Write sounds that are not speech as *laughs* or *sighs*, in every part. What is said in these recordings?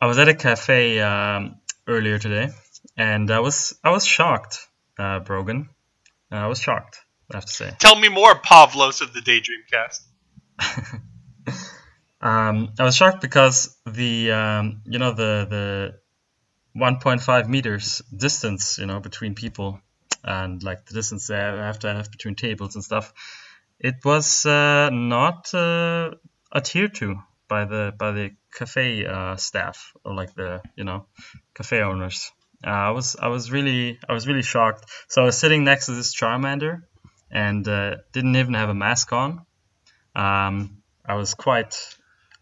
I was at a cafe um, earlier today, and I was I was shocked, uh, Brogan. Uh, I was shocked. I have to say. Tell me more, Pavlos of the Daydream Cast. *laughs* Um, I was shocked because the um, you know the the 1.5 meters distance you know between people and like the distance they have to have between tables and stuff. It was uh, not uh, adhered to by the by the cafe uh, staff or like the you know cafe owners. Uh, I was I was really I was really shocked. So I was sitting next to this Charmander and uh, didn't even have a mask on. Um, I was quite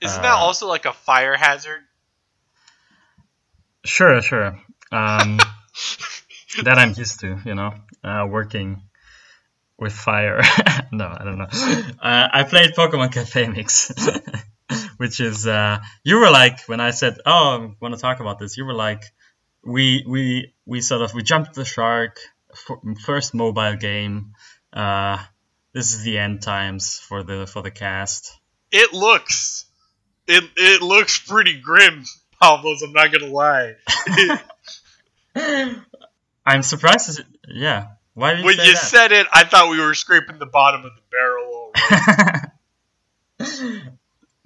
Isn't Uh, that also like a fire hazard? sure sure um, *laughs* that I'm used to. You know, uh, working with fire. *laughs* no, I don't know. Uh, I played Pokemon Cafe Mix. *laughs* *laughs* Which is uh, you were like when I said oh I want to talk about this you were like we we we sort of we jumped the shark first mobile game uh, this is the end times for the for the cast It looks, it it looks pretty grim, Pavlos. I'm not gonna lie. *laughs* *laughs* I'm surprised to, yeah why did you when you that? said it, I thought we were scraping the bottom of the barrel.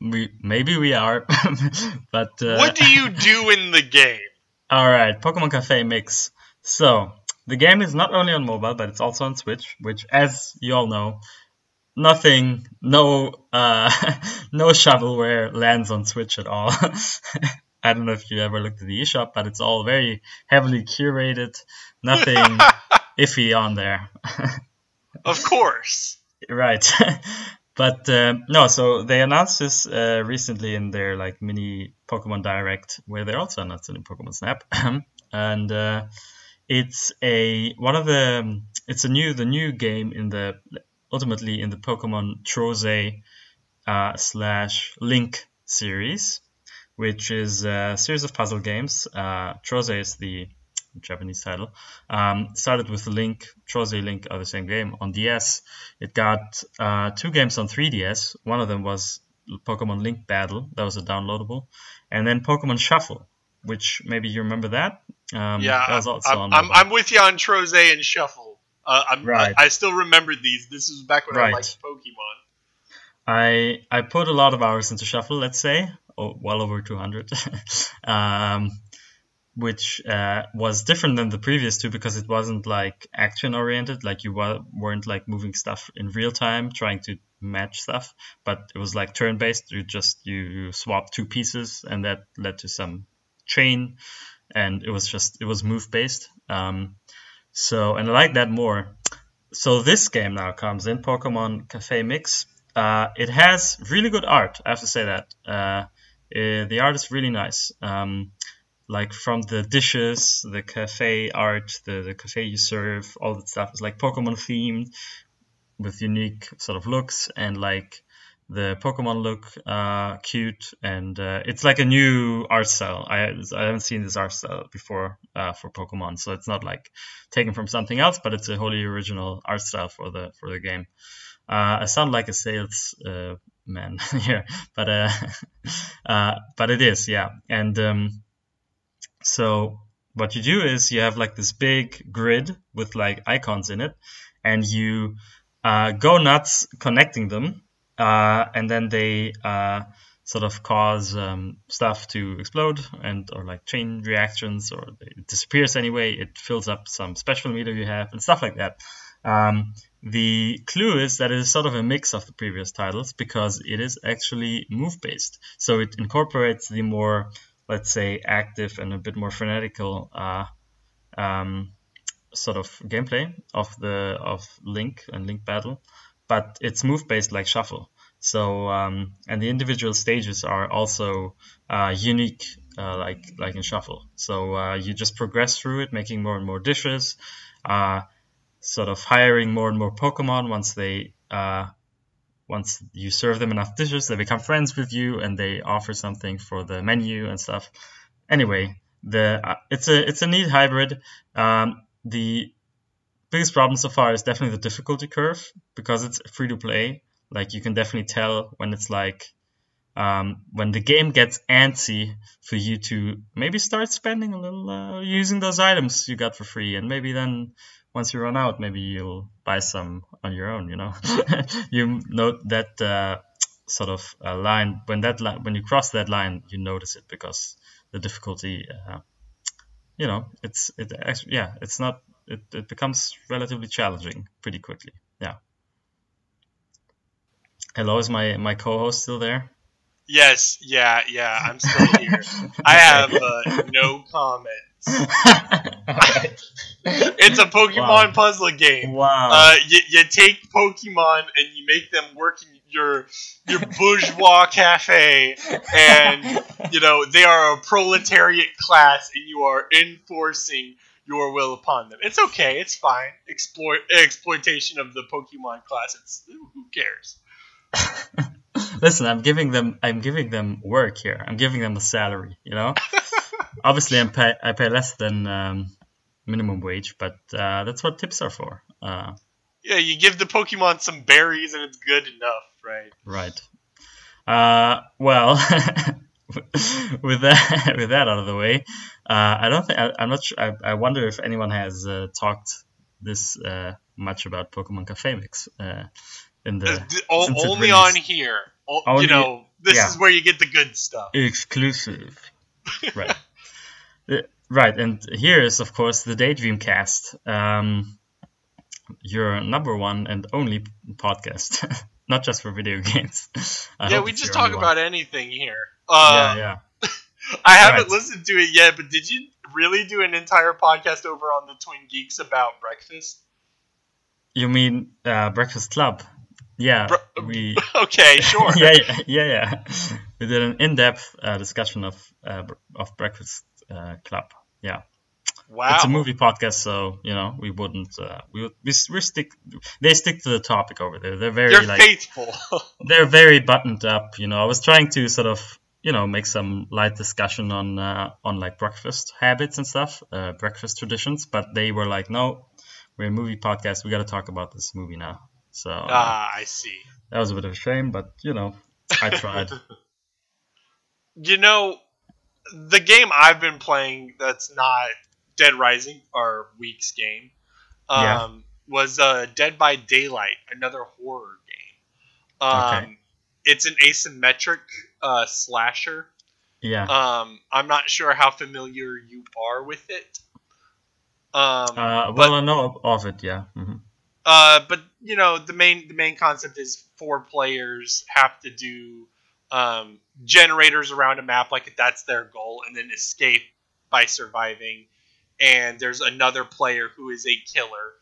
We maybe we are *laughs* but uh, what do you do in the game? *laughs* All right, Pokemon Cafe Mix. So the game is not only on mobile, but it's also on Switch. Which, as you all know, nothing, no, uh, *laughs* no shovelware lands on Switch at all. I don't know if you ever looked at the eShop, but it's all very heavily curated. Nothing iffy on there. Of course. right but um, no so they announced this uh, recently in their like mini pokemon direct where they also announced it in pokemon snap. *clears throat* And uh, it's a one of the it's a new the new game in the ultimately in the pokemon Trozei uh, slash link series which is a series of puzzle games. Uh, Trozei is the Japanese title. Um, started with the Link, Trozei Link are the same game on DS. It got uh, two games on 3DS. One of them was Pokemon Link Battle, that was a downloadable, and then Pokemon Shuffle, which maybe you remember that. Um, yeah, that I'm, I'm. I'm with you on Trozei and Shuffle. Uh, I'm, Right. I, I still remember these. This is back when I Right. liked Pokemon. I I put a lot of hours into Shuffle, let's say, oh, well over 200, *laughs* um, which uh, was different than the previous two because it wasn't like action oriented, like you wa- weren't like moving stuff in real time, trying to match stuff, but it was like turn based. You just you, you swap two pieces, and that led to some chain, and it was just it was move based. Um, so and I like that more. So this game now comes in Pokemon Cafe Mix. Uh, it has really good art. I have to say that. Uh, eh, the art is really nice. Um, like from the dishes, the cafe art, the, the cafe you serve, all that stuff is like Pokemon themed with unique sort of looks and like the Pokemon look uh, cute and uh, it's like a new art style. I, I haven't seen this art style before uh, for Pokemon, so it's not like taken from something else, but it's a wholly original art style for the for the game. Uh, I sound like a sales man *laughs* here, but uh, *laughs* uh, but it is, yeah. And um, so what you do is you have like this big grid with like icons in it, and you uh, go nuts connecting them, uh, and then they uh, sort of cause um, stuff to explode and or like chain reactions, or it disappears anyway. It fills up some special meter you have and stuff like that. Um, the clue is that it is sort of a mix of the previous titles because it is actually move based. So it incorporates the more, let's say, active and a bit more frenetical uh, um, sort of gameplay of the of Link and Link Battle, but it's move based like Shuffle. So um, and the individual stages are also uh, unique, uh, like like in Shuffle. So uh, you just progress through it, making more and more dishes. Uh, sort of hiring more and more Pokemon once they uh, once you serve them enough dishes, they become friends with you and they offer something for the menu and stuff. Anyway, the uh, it's a it's a neat hybrid. Um, the biggest problem so far is definitely the difficulty curve because it's free to play. Like you can definitely tell when it's like um, when the game gets antsy for you to maybe start spending a little uh, using those items you got for free, and maybe then once you run out, maybe you'll buy some on your own. You know, *laughs* you note that uh, sort of uh, line when that line when you cross that line, you notice it because the difficulty. Uh, you know, it's it actually yeah, it's not it, it becomes relatively challenging pretty quickly. Yeah. Hello, is my my co-host still there? Yes, yeah, yeah, I'm still here. *laughs* I have uh, no comments. *laughs* it's a Pokemon Wow. puzzle game. Wow. Uh, you, you take Pokemon and you make them work in your your bourgeois cafe, and you know they are a proletariat class, and you are enforcing your will upon them. It's okay. It's fine. Exploit exploitation of the Pokemon class. It's who cares. *laughs* Listen, I'm giving them I'm giving them work here. I'm giving them a salary. You know. *laughs* Obviously, I'm pay I pay less than um, minimum wage, but uh, that's what tips are for. Uh, Yeah, you give the Pokemon some berries and it's good enough, right? Right. Uh, well, *laughs* with that with that out of the way, uh, I don't think I, I'm not sure. I, I wonder if anyone has uh, talked this uh, much about Pokemon Cafe Mix uh, in the o- only on here. Only- you know, this yeah. is where you get the good stuff. exclusive. *laughs* right. Uh, Right, and here is of course the Daydream Cast, um, your number one and only podcast, *laughs* not just for video *laughs* games. I yeah, we just talk one. about anything here. Uh, yeah, yeah. I haven't Right. listened to it yet, but did you really do an entire podcast over on the Twin Geeks about breakfast? You mean uh, Breakfast Club? Yeah, we. *laughs* Okay, sure. *laughs* yeah, yeah, yeah, yeah. We did an in-depth uh, discussion of uh, of Breakfast uh, Club. Yeah, Wow. it's a movie podcast, so you know we wouldn't. Uh, we would- we, we stick. They stick to the topic over there. They're very You're like faithful. *laughs* they're very buttoned up. You know, I was trying to sort of you know make some light discussion on uh, on like breakfast habits and stuff, uh, breakfast traditions, but they were like, no, we're a movie podcast. We got to talk about this movie now. So uh, ah, I see. that was a bit of a shame, but you know, I tried. *laughs* You know, the game I've been playing that's not Dead Rising, our week's game, um, Yeah. was uh, Dead by Daylight, another horror game. Um, Okay. It's an asymmetric uh, slasher. yeah. Um, I'm not sure how familiar you are with it. Um, Uh, well, I know of it. Yeah. hmm Uh, but you know the main the main concept is four players have to do um, generators around a map like that's their goal, and then escape by surviving. And there's another player who is a killer,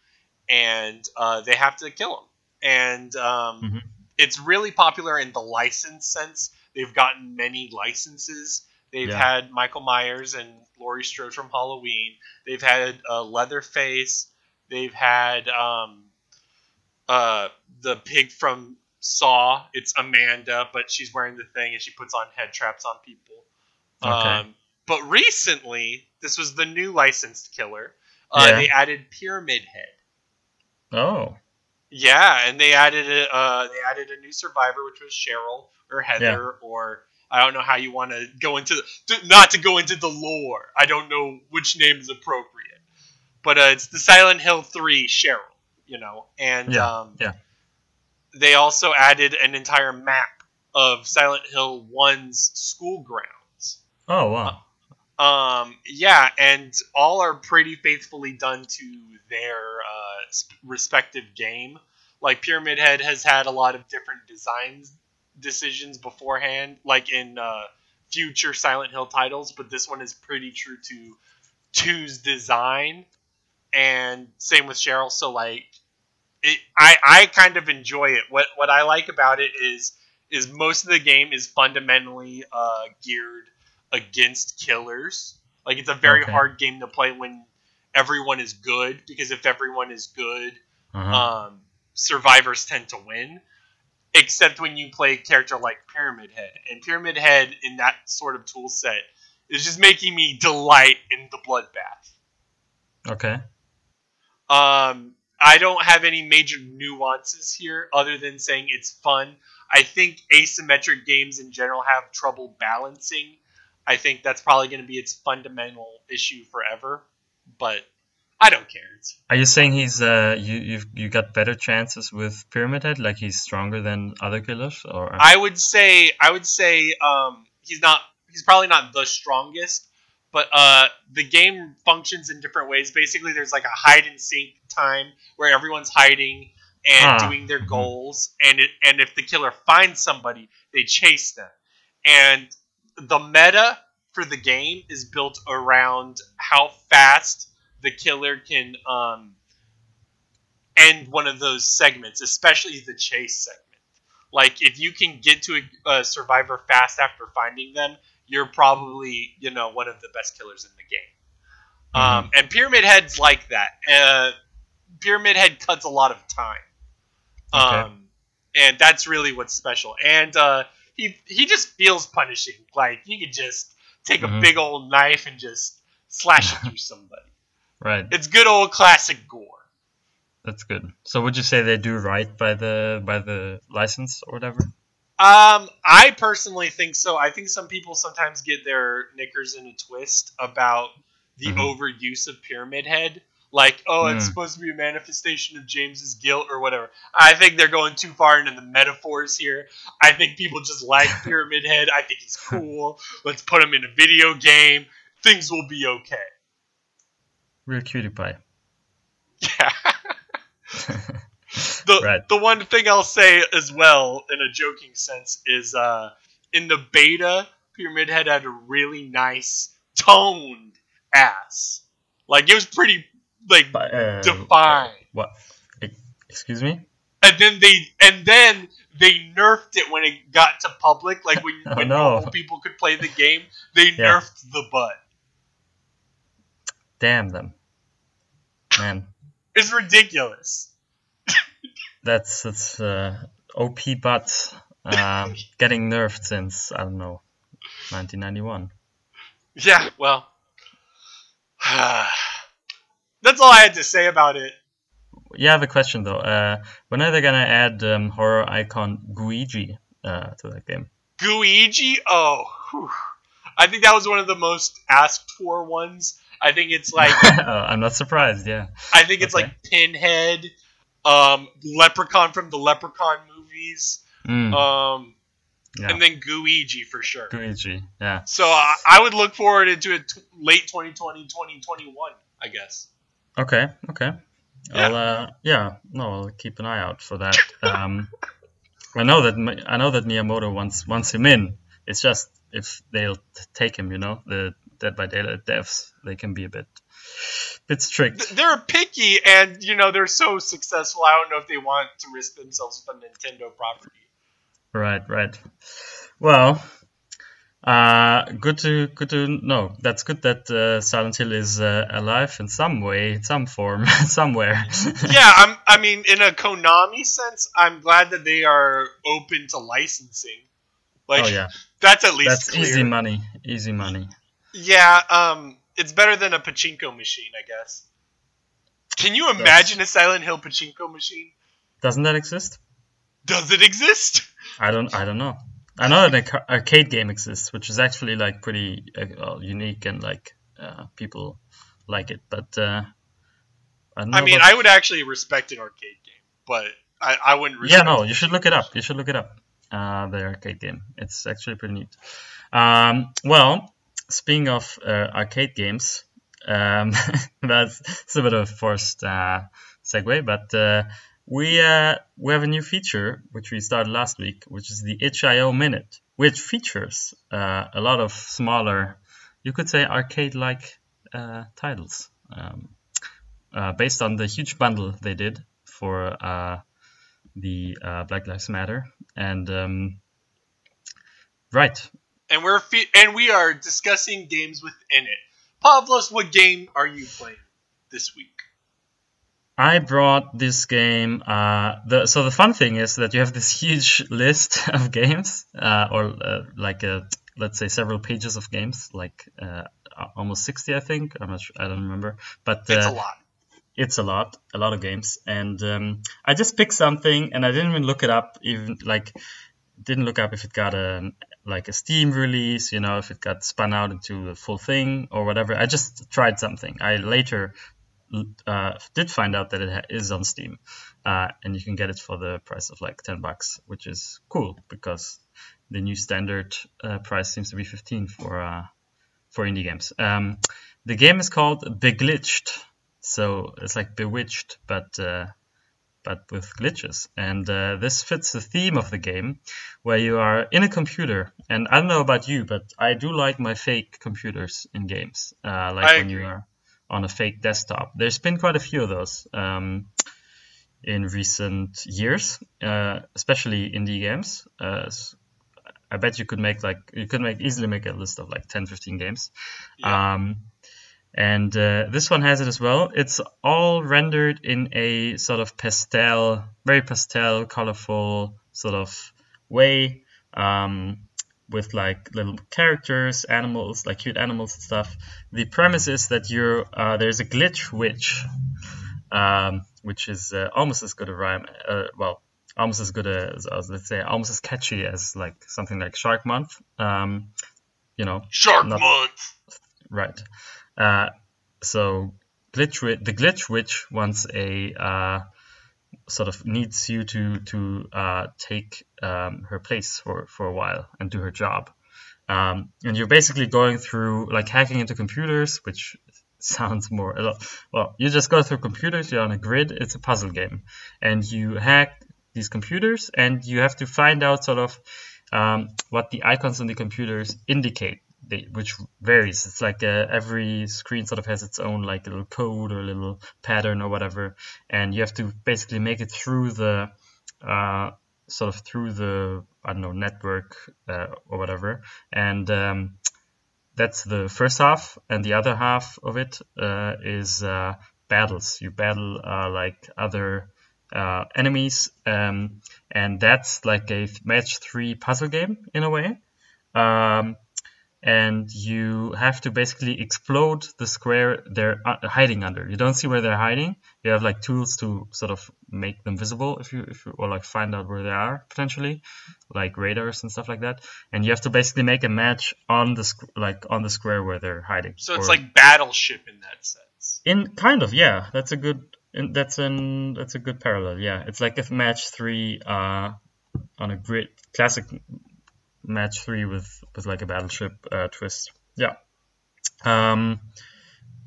and uh, they have to kill him. And um, Mhm. it's really popular in the license sense. They've gotten many licenses. They've Yeah. had Michael Myers and Laurie Strode from Halloween. They've had uh, Leatherface. They've had um, uh, the pig from Saw. It's Amanda, but she's wearing the thing and she puts on head traps on people. Okay. Um, but recently, this was the new licensed killer. Uh, Yeah. They added Pyramid Head. Oh. Yeah, and they added a uh, they added a new survivor, which was Cheryl or Heather or I don't know how you want to go into the, not to go into the lore. I don't know which name is appropriate, but uh, it's the Silent Hill Three Cheryl, you know, and Yeah, um, yeah. they also added an entire map of Silent Hill One's school grounds. Oh wow. Um, yeah, and all are pretty faithfully done to their uh, respective game. Like Pyramid Head has had a lot of different designs decisions beforehand, like in uh, future Silent Hill titles, but this one is pretty true to two's design. And same with Cheryl. So like, it, I I kind of enjoy it. What what I like about it is is most of the game is fundamentally uh, geared against killers. Like it's a very Okay. hard game to play when everyone is good because if everyone is good, Uh-huh. um, survivors tend to win. Except when you play a character like Pyramid Head, and Pyramid Head in that sort of tool set is just making me delight in the bloodbath. okay. Um, I don't have any major nuances here other than saying it's fun. I think asymmetric games in general have trouble balancing. I think that's probably going to be its fundamental issue forever. But I don't care. Are you saying he's uh you you've you got better chances with Pyramid Head? Like he's stronger than other killers, or I would say I would say um, he's not he's probably not the strongest, but uh, the game functions in different ways. Basically, there's like a hide and seek time where everyone's hiding and Ah. doing their goals, and it, and if the killer finds somebody, they chase them. And the meta for the game is built around how fast the killer can um, end one of those segments, especially the chase segment. Like if you can get to a, a survivor fast after finding them, you're probably you know one of the best killers in the game. Um, and Pyramid Head's like that. Uh, Pyramid Head cuts a lot of time, Okay. um, and that's really what's special. And uh, he he just feels punishing. Like you could just take a Mhm. big old knife and just slash it through *laughs* somebody. right? It's good old classic gore. That's good. So would you say they do right by the by the license or whatever? Um, I personally think so. I think some people sometimes get their knickers in a twist about the Mhm. overuse of Pyramid Head. Like, oh, it's Mm. supposed to be a manifestation of James's guilt or whatever. I think they're going too far into the metaphors here. I think people just like *laughs* Pyramid Head. I think he's cool. Let's put him in a video game. Things will be okay. Real cutie pie. *laughs* Yeah. *laughs* the Right. the one thing I'll say as well in a joking sense is uh in the beta Pyramid Head had a really nice toned ass. Like it was pretty like But, uh, defined. What? Excuse me? And then they and then they nerfed it when it got to public, like when, *laughs* Oh, when no. normal people could play the game, they Yeah. nerfed the butt. Damn them. Man, It's ridiculous. That's that's uh, OP but um, *laughs* getting nerfed since I don't know 1991. Yeah, well. *sighs* That's all I had to say about it. Yeah, I have a question though. Uh, when are they gonna add um, horror icon Guiji uh, to that game? Guiji? Oh, whew. I think that was one of the most asked for ones. I think it's like Uh, *laughs* I'm not surprised. Yeah. I think it's Okay. like Pinhead, um, Leprechaun from the Leprechaun movies, Mm, um, yeah. and then Guiji for sure. Guiji. Yeah. So I, I would look forward into it t- late 2020, 2021, I guess. Okay. Okay. Yeah. I'll uh, yeah. No, I'll keep an eye out for that. Um, I know that I know that Miyamoto wants wants him in. It's just if they'll t- take him, you know, the Dead by Daylight devs, they can be a bit bit strict. Th- They're picky, and you know they're so successful. I don't know if they want to risk themselves with a Nintendo property. Right, right. Well, uh, good to good to know. That's good that uh, Silent Hill is uh, alive in some way, in some form, *laughs* somewhere. yeah, I'm. I mean, in a Konami sense, I'm glad that they are open to licensing. Like oh yeah, that's at least that's clear. easy money. Easy money. Yeah, um, it's better than a pachinko machine, I guess. Can you imagine a Silent Hill pachinko machine? Doesn't that exist? Does it exist? I don't. I don't know. I know that an arcade game exists, which is actually like pretty uh, unique and like uh, people like it. But uh, I. I mean, I would actually respect an arcade game, but I, I wouldn't. yeah, no, you should look it up. You should look it up. Uh, the arcade game. It's actually pretty neat. Um, well, speaking of uh, arcade games, um, *laughs* that's it's a bit of a forced uh, segue, but uh, we we have a new feature which we started last week, which is the itch.io minute, which features a lot of smaller, you could say arcade-like titles, um, uh, based on the huge bundle they did for uh, the uh, Black Lives Matter, and um, right, and we're fe- and we are discussing games within it. Pavlos, what game are you playing this week? I brought this game. Uh, the so the fun thing is that you have this huge *laughs* list of games, uh, or uh, like a, let's say several pages of games, like uh, almost sixty, I think. I'm not sure, I don't remember, but It's a uh, lot. it's a lot, a lot of games, and um, I just picked something, and I didn't even look it up, even like didn't look up if it got a like a Steam release, you know, if it got spun out into a full thing or whatever. I just tried something. I later uh, did find out that it is on Steam, uh, and you can get it for the price of like ten bucks, which is cool because the new standard uh, price seems to be fifteen for uh, for indie games. Um, the game is called Beglitched, so it's like Bewitched, but uh, but with glitches. And uh, this fits the theme of the game, where you are in a computer. And I don't know about you, but I do like my fake computers in games, uh, like I when you are on a fake desktop. There's been quite a few of those um, in recent years, uh, especially indie games. Uh, I bet you could make like you could make easily make a list of like 10, 15 games. Yeah. Um, and uh, this one has it as well. It's all rendered in a sort of pastel, very pastel, colorful sort of way, um, with like little characters, animals, like cute animals and stuff. The premise is that you're uh, there's a glitch witch, um, which is uh, almost as good a rhyme. Uh, well, almost as good as, as let's say almost as catchy as like something like Shark Month. Um, you know, Shark Not- Month. Right. Uh, so glitch the glitch witch wants a uh, sort of needs you to to uh, take um, her place for for a while and do her job. Um, and you're basically going through like hacking into computers, which *laughs* sounds more well. You just go through computers. You're on a grid. It's a puzzle game, and you hack these computers, and you have to find out sort of um, what the icons on the computers indicate they, which varies. It's like uh, every screen sort of has its own like little code or little pattern or whatever, and you have to basically make it through the uh, sort of through the I don't know network uh, or whatever, and um, that's the first half, and the other half of it uh, is uh, battles. You battle uh, like other enemies, um, and that's like a match three puzzle game in a way. Um, and you have to basically explode the square they're uh, hiding under. You don't see where they're hiding. You have like tools to sort of make them visible if you, if you or like find out where they are potentially, like radars and stuff like that. And you have to basically make a match on the like on the square where they're hiding. So it's Or- like Battleship in that sense. in kind of yeah. That's a good in- that's an that's a good parallel. Yeah, it's like a match three uh, on a grid classic match three with with like a battleship uh, twist. Yeah. Um,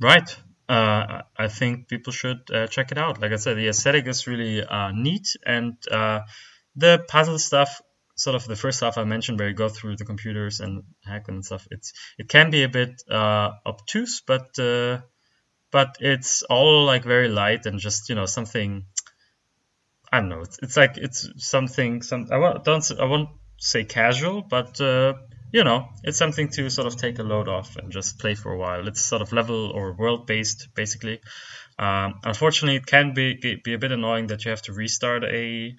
right. Uh, I think people should uh, check it out. Like I said, the aesthetic is really uh, neat, and uh, the puzzle stuff, sort of the first half I mentioned, where you go through the computers and hack and stuff. It's it can be a bit uh, obtuse, but uh, but it's all like very light and just you know something. I don't know. It's, it's like it's something. Some I don't I won't say casual, but uh, you know, it's something to sort of take a load off and just play for a while. It's sort of level or world based, basically. Um, unfortunately, it can be be a bit annoying that you have to restart a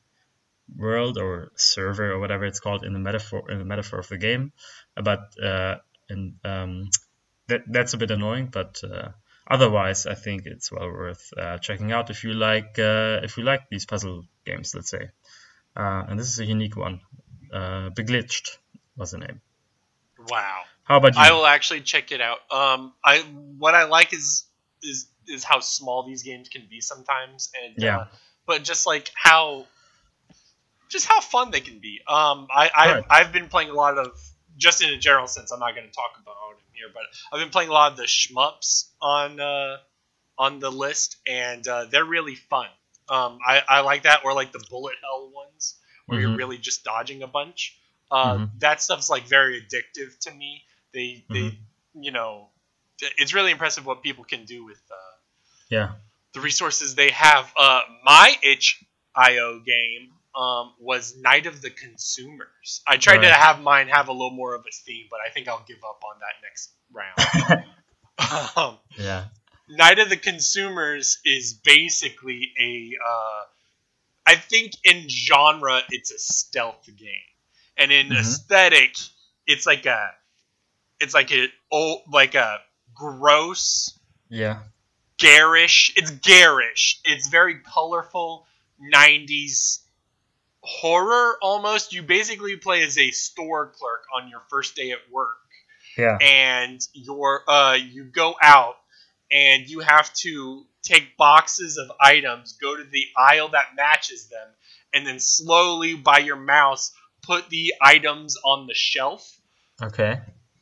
world or server or whatever it's called in the metaphor in the metaphor of the game. But uh, and um, that that's a bit annoying, but. Uh, Otherwise, I think it's well worth uh, checking out if you like uh, if you like these puzzle games, let's say. Uh, and this is a unique one. Uh, Beglitched was the name. Wow. How about you? I will actually check it out. Um, I what I like is is is how small these games can be sometimes, and Yeah. uh, but just like how just how fun they can be. Um, I I've, Right. I've been playing a lot of just in a general sense. I'm not going to talk about them here, but I've been playing a lot of the shmups on uh, on the list, and uh, they're really fun. Um, I, I like that, or like the bullet hell ones, where you're Mhm. really just dodging a bunch. Uh, Mhm. That stuff's like very addictive to me. They they Mm-hmm. you know, it's really impressive what people can do with uh, yeah. the resources they have. Uh, my itch.io game um, was Night of the Consumers. I tried to have mine have a little more of a theme, but I think I'll give up on that next round. *laughs* *laughs* um, Yeah. Night of the Consumers is basically a. Uh, I think in genre, it's a stealth game, and in Mhm. aesthetic, it's like a, it's like a old like a gross Yeah. garish. It's garish. It's very colorful 90s horror almost. You basically play as a store clerk on your first day at work. Yeah. And you're uh you go out and you have to take boxes of items, go to the aisle that matches them, and then slowly by your mouse put the items on the shelf. Okay.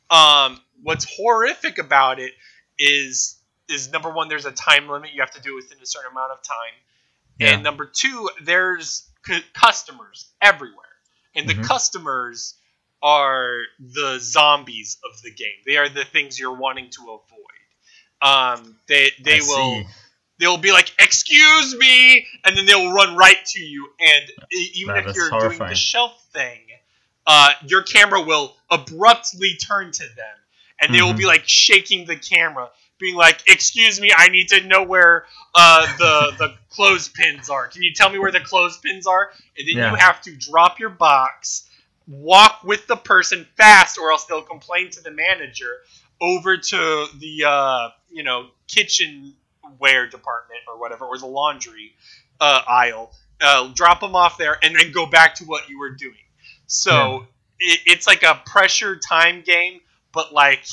Um, what's horrific about it is is number one, there's a time limit. You have to do it within a certain amount of time, Yeah. and number two, there's c- customers everywhere, and the Mhm. customers are the zombies of the game. They are the things you're wanting to avoid. Um, they they I will see. They'll be like, "Excuse me," and then they'll run right to you. And even That if you're doing the shelf thing, uh, your camera will abruptly turn to them, and they will Mhm. be like shaking the camera, being like, "Excuse me, I need to know where uh, the the clothespins are. Can you tell me where the clothespins are?" And then Yeah. you have to drop your box, walk with the person fast, or else they'll complain to the manager over to the uh, you know kitchenware department or whatever, or the laundry uh, aisle. Uh, drop them off there, and then go back to what you were doing. So it, it's like a pressure time game, but like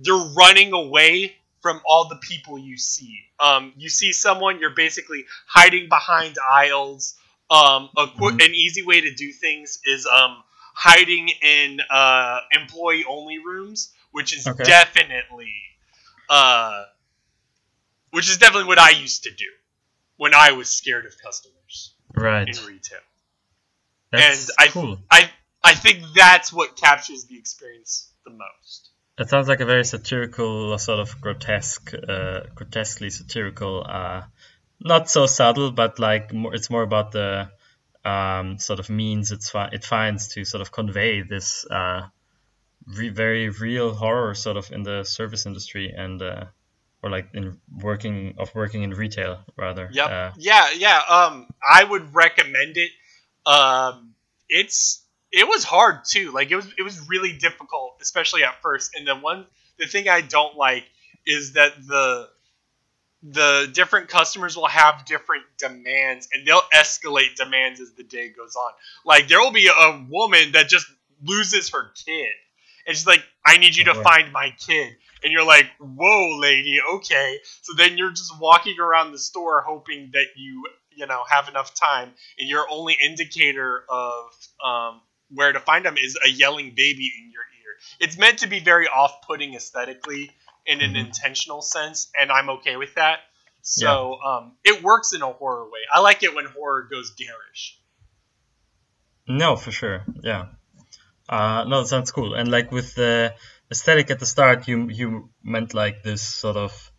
you're running away from all the people you see. Um, you see someone, you're basically hiding behind aisles. Um, a qu- Mhm. an easy way to do things is um, hiding in uh, employee only rooms, which is Okay. definitely, uh, which is definitely what I used to do when I was scared of customers Right. in retail. That's and I- cool. I I think that's what captures the experience the most. It sounds like a very satirical, sort of grotesque, uh, grotesquely satirical. Uh, not so subtle, but like more, it's more about the um, sort of means it's fi- it finds to sort of convey this uh, re- very real horror, sort of in the service industry and uh, or like in working of working in retail rather. Yeah, Uh, yeah, yeah. Um, I would recommend it. Um, it's it was hard too. Like it was it was really difficult, especially at first. And the one the thing I don't like is that the the different customers will have different demands and they'll escalate demands as the day goes on. Like there will be a woman that just loses her kid. And she's like, I need you to find my kid. And you're like, whoa, lady, okay. So then you're just walking around the store hoping that you, you know, have enough time. And your only indicator of um, where to find them is a yelling baby in your ear. It's meant to be very off putting aesthetically in an Mhm. intentional sense. And I'm okay with that. So um, it works in a horror way. I like it when horror goes garish. No, for sure. Yeah. Uh, no, it sounds cool. And like with the aesthetic at the start, you you meant like this sort of,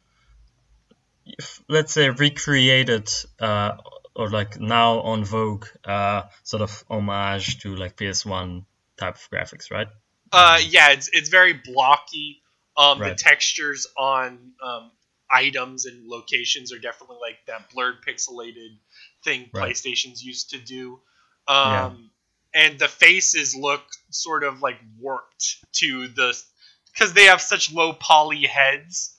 let's say, recreated uh, or like now on vogue uh, sort of homage to like PS1 type of graphics, right? Uh, yeah, it's it's very blocky. Um, Right. The textures on um, items and locations are definitely like that blurred, pixelated thing Right. PlayStation's used to do. Yeah. Um, And the faces look sort of like warped to the because they have such low poly heads.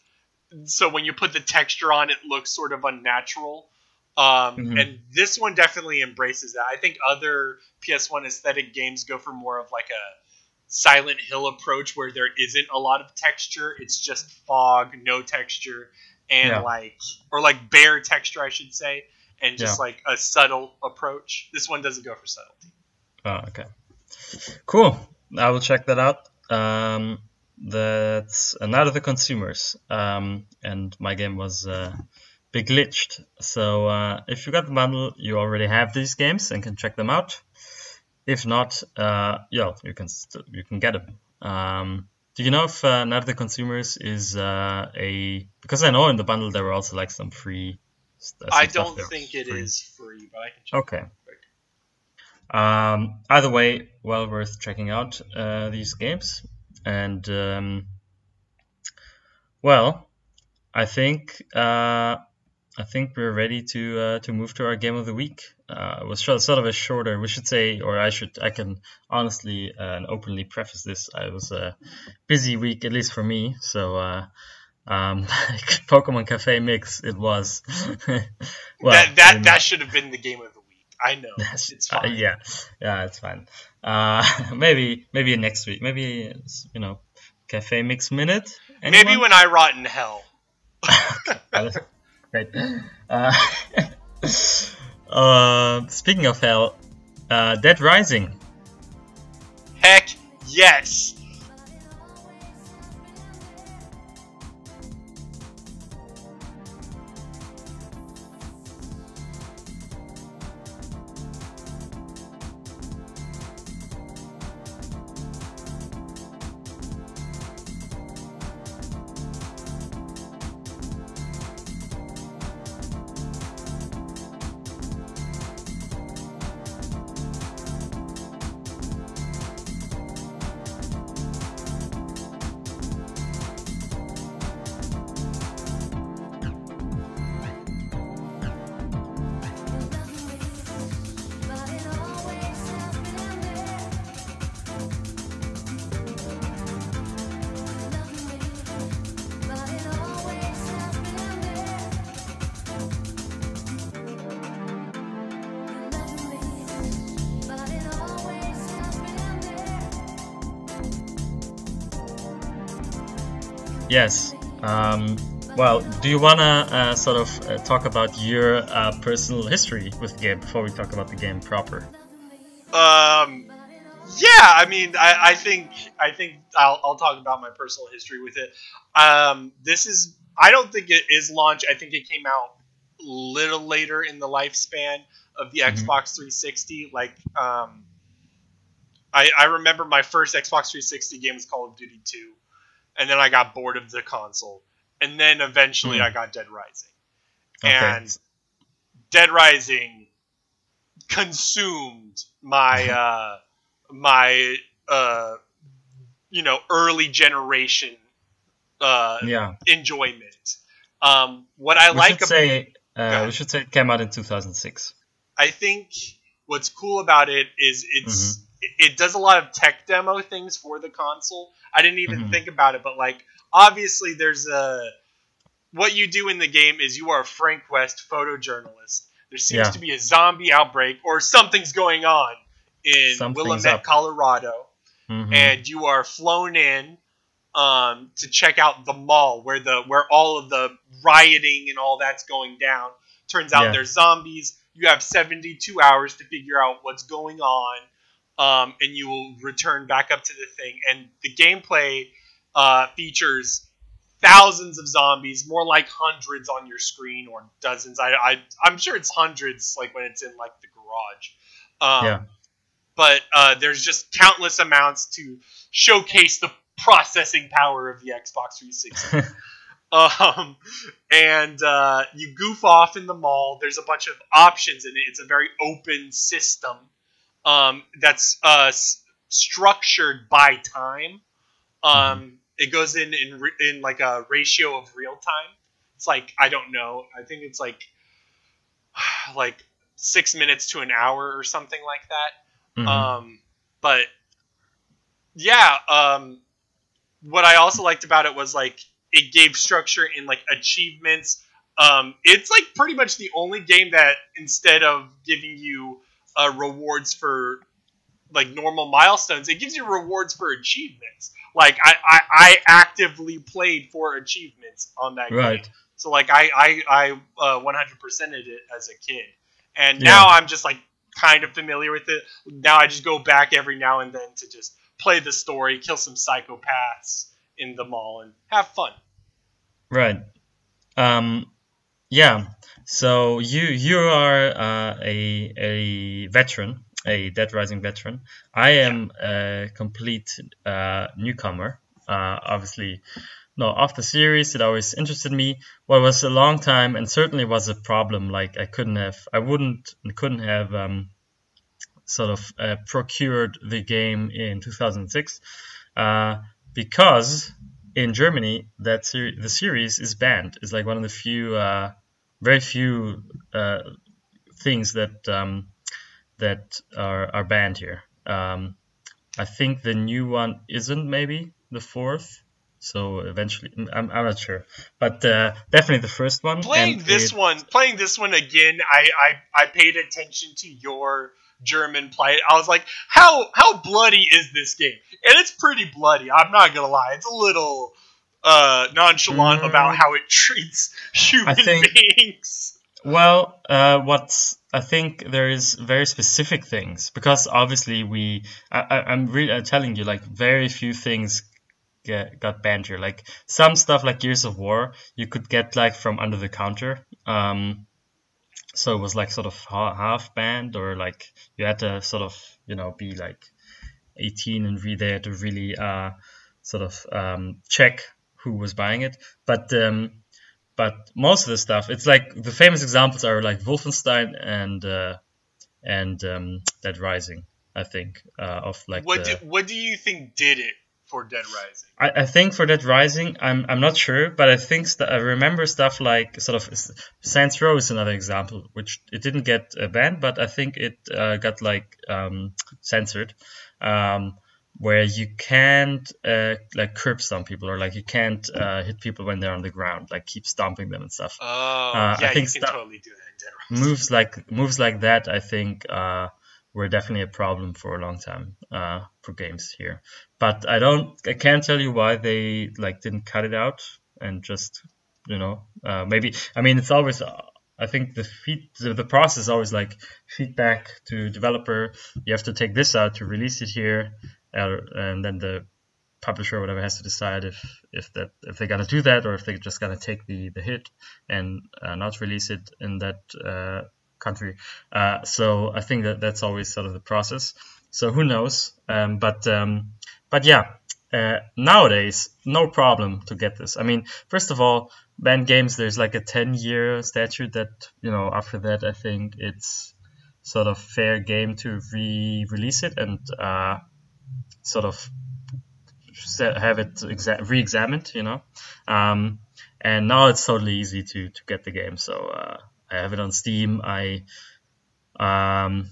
So when you put the texture on, it looks sort of unnatural. Um, Mhm. And this one definitely embraces that. I think other PS1 aesthetic games go for more of like a Silent Hill approach where there isn't a lot of texture. It's just fog, no texture, and Yeah. like or like bare texture, I should say, and just Yeah. like a subtle approach. This one doesn't go for subtlety. Oh, okay. Cool. I will check that out. Um, that's another of the Consumers. Um, and my game was uh, Beglitched. So uh, if you got the bundle, you already have these games and can check them out. If not, uh, yeah, you can st- you can get them. Um, do you know if uh, the Consumers is uh, a because I know in the bundle there were also like some free. I some stuff don't think it free. is free, but I can check. Okay. Um, either way, well worth checking out uh, these games. And um, well, I think uh, I think we're ready to uh, to move to our game of the week. Uh, it was sort of a shorter. We should say, or I should, I can honestly uh, and openly preface this. I was a busy week, at least for me. So uh, Um, *laughs* Pokemon Cafe Mix, it was. *laughs* well, that that, that should have been the game of. I know. *laughs* It's fine. Uh, yeah, yeah, it's fine. Uh, *laughs* maybe maybe next week. Maybe you know, Cafe Mix minute. Anyone? Maybe when I rot in hell. *laughs* Great. Uh, uh, speaking of hell, uh, Dead Rising. Heck yes! Yes. Um, well, do you want to uh, sort of uh, talk about your uh, personal history with the game before we talk about the game proper? Um, yeah, I mean, I, I think I think I'll, I'll talk about my personal history with it. Um, this is I don't think it is launch. I think it came out a little later in the lifespan of the mm-hmm. Xbox 360. Like, um, I, I remember my first Xbox 360 game was Call of Duty 2 and then I got bored of the console, and then eventually mm. I got Dead Rising, okay. and Dead Rising consumed my uh, my uh, you know early generation uh, yeah. enjoyment. Um, what I we like should say uh, we should say it came out in 2006. I think what's cool about it is it's mm-hmm. It, does a lot of tech demo things for the console I didn't even mm-hmm. think about it, but like obviously there's a what you do in the game is you are a Frank West photojournalist. There seems yeah. to be a zombie outbreak or something's going on in something's Willamette, up. Colorado, mm-hmm. and you are flown in um, to check out the mall where the where all of the rioting and all that's going down. Turns out yeah. there's zombies. You have 72 hours to figure out what's going on um, and you will return back up to the thing. And the gameplay uh, features thousands of zombies, more like hundreds on your screen or dozens. I, I I'm sure it's hundreds, like when it's in like the garage. Um, yeah. But uh, there's just countless amounts to showcase the processing power of the Xbox 360. *laughs* um, and uh, you goof off in the mall. There's a bunch of options in it. It's a very open system um, that's uh, s- structured by time. Um, mm-hmm. It goes in, in in like a ratio of real time. It's like I don't know. I think it's like *sighs* like six minutes to an hour or something like that. Mm-hmm. Um, but yeah, um, what I also liked about it was like it gave structure in like achievements. Um, it's like pretty much the only game that instead of giving you uh, rewards for like normal milestones. It gives you rewards for achievements. Like I, I, I actively played for achievements on that right. game. So like I I I uh, 100%ed it as a kid, and yeah. now I'm just like kind of familiar with it. Now I just go back every now and then to just play the story, kill some psychopaths in the mall, and have fun. Right. Um. Yeah. So you you are uh, a a veteran, a Dead Rising veteran. I am a complete uh, newcomer. Uh, obviously, no, off the series, it always interested me. What was a long time and certainly was a problem. Like I couldn't have, I wouldn't, couldn't have um, sort of uh, procured the game in 2006 uh, because in Germany that ser- the series is banned. It's like one of the few uh, very few uh, things that um, that are, are banned here. Um, I think the new one isn't maybe the fourth. So eventually, I'm, I'm not sure, but uh, definitely the first one. Playing this it, one, playing this one again, I, I I paid attention to your German play. I was like, how how bloody is this game? And it's pretty bloody. I'm not gonna lie. It's a little uh, nonchalant mm, about how it treats human think, beings. Well, uh, what's I think there is very specific things because obviously we I, am really I'm telling you like very few things get, got banned here. Like some stuff like Gears of War, you could get like from under the counter. Um, so it was like sort of half banned, or like you had to sort of you know be like 18 and read there to really uh, sort of um, check who was buying it. But um, but most of the stuff, it's like the famous examples are like Wolfenstein and uh, and um, Dead Rising. I think uh, of like what the, do, what do you think did it for Dead Rising? I, I think for Dead Rising, I'm I'm not sure, but I think st- I remember stuff like sort of Saints Row is another example, which it didn't get uh, banned, but I think it uh, got like um, censored. Um, where you can't uh, like curb stomp people or like you can't uh, hit people when they're on the ground, like keep stomping them and stuff. Oh, uh, yeah, I think you can totally do that. In *laughs* moves like moves like that, I think, uh, were definitely a problem for a long time uh, for games here. But I don't, I can't tell you why they like didn't cut it out and just, you know, uh, maybe. I mean, it's always. I think the feed, the, process is always like feedback to developer. You have to take this out to release it here, and then the publisher or whatever has to decide if if that if they're gonna do that or if they're just gonna take the the hit and uh, not release it in that uh, country. Uh, so I think that that's always sort of the process. So who knows? Um, but um, but yeah, uh, nowadays no problem to get this. I mean, first of all, banned games there's like a 10 year statute that you know after that I think it's sort of fair game to re-release it and uh, sort of have it exa- re-examined, you know. Um, and now it's totally easy to to get the game. So uh, I have it on Steam. I um,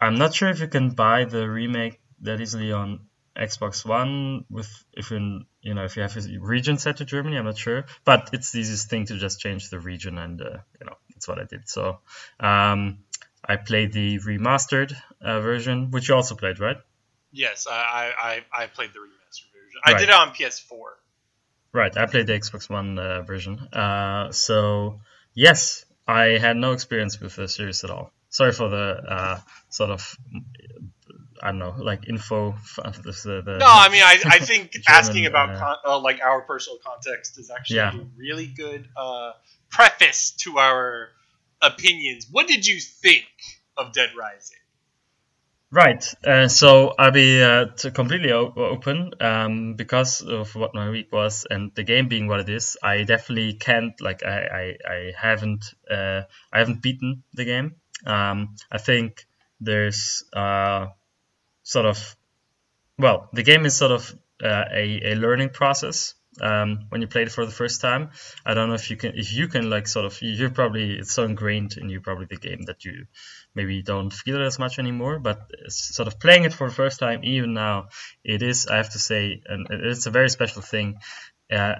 I'm not sure if you can buy the remake that easily on Xbox One with if you you know if you have a region set to Germany. I'm not sure, but it's the easiest thing to just change the region, and uh, you know that's what I did. So um, I played the remastered uh, version, which you also played, right? Yes, I I, I played the remastered version. I did it on PS4. Right, I played the Xbox One uh, version. Uh, so yes, I had no experience with the series at all. Sorry for the uh, sort of I don't know, like info. The, the no, I mean, I, I *laughs* think German, asking about uh, con- uh, like our personal context is actually yeah. a really good uh, preface to our opinions. What did you think of Dead Rising? Right. Uh, so I'll be uh, completely o- open um, because of what my week was and the game being what it is. I definitely can't like I I, I haven't uh, I haven't beaten the game. Um, I think there's uh, sort of well the game is sort of uh, a, a learning process um, when you play it for the first time. I don't know if you can if you can like sort of you're probably it's so ingrained in you probably the game that you maybe don't feel it as much anymore. But sort of playing it for the first time, even now, it is I have to say, and it's a very special thing. Uh,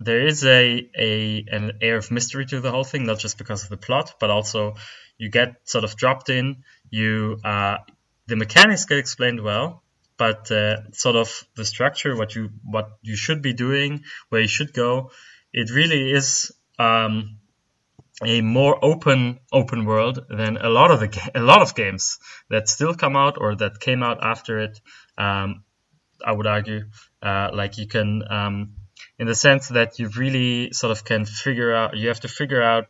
there is a, a an air of mystery to the whole thing, not just because of the plot, but also you get sort of dropped in. You uh, the mechanics get explained well, but uh, sort of the structure, what you what you should be doing, where you should go, it really is um, a more open open world than a lot of the a lot of games that still come out or that came out after it. Um, I would argue, uh, like you can, um, in the sense that you really sort of can figure out. You have to figure out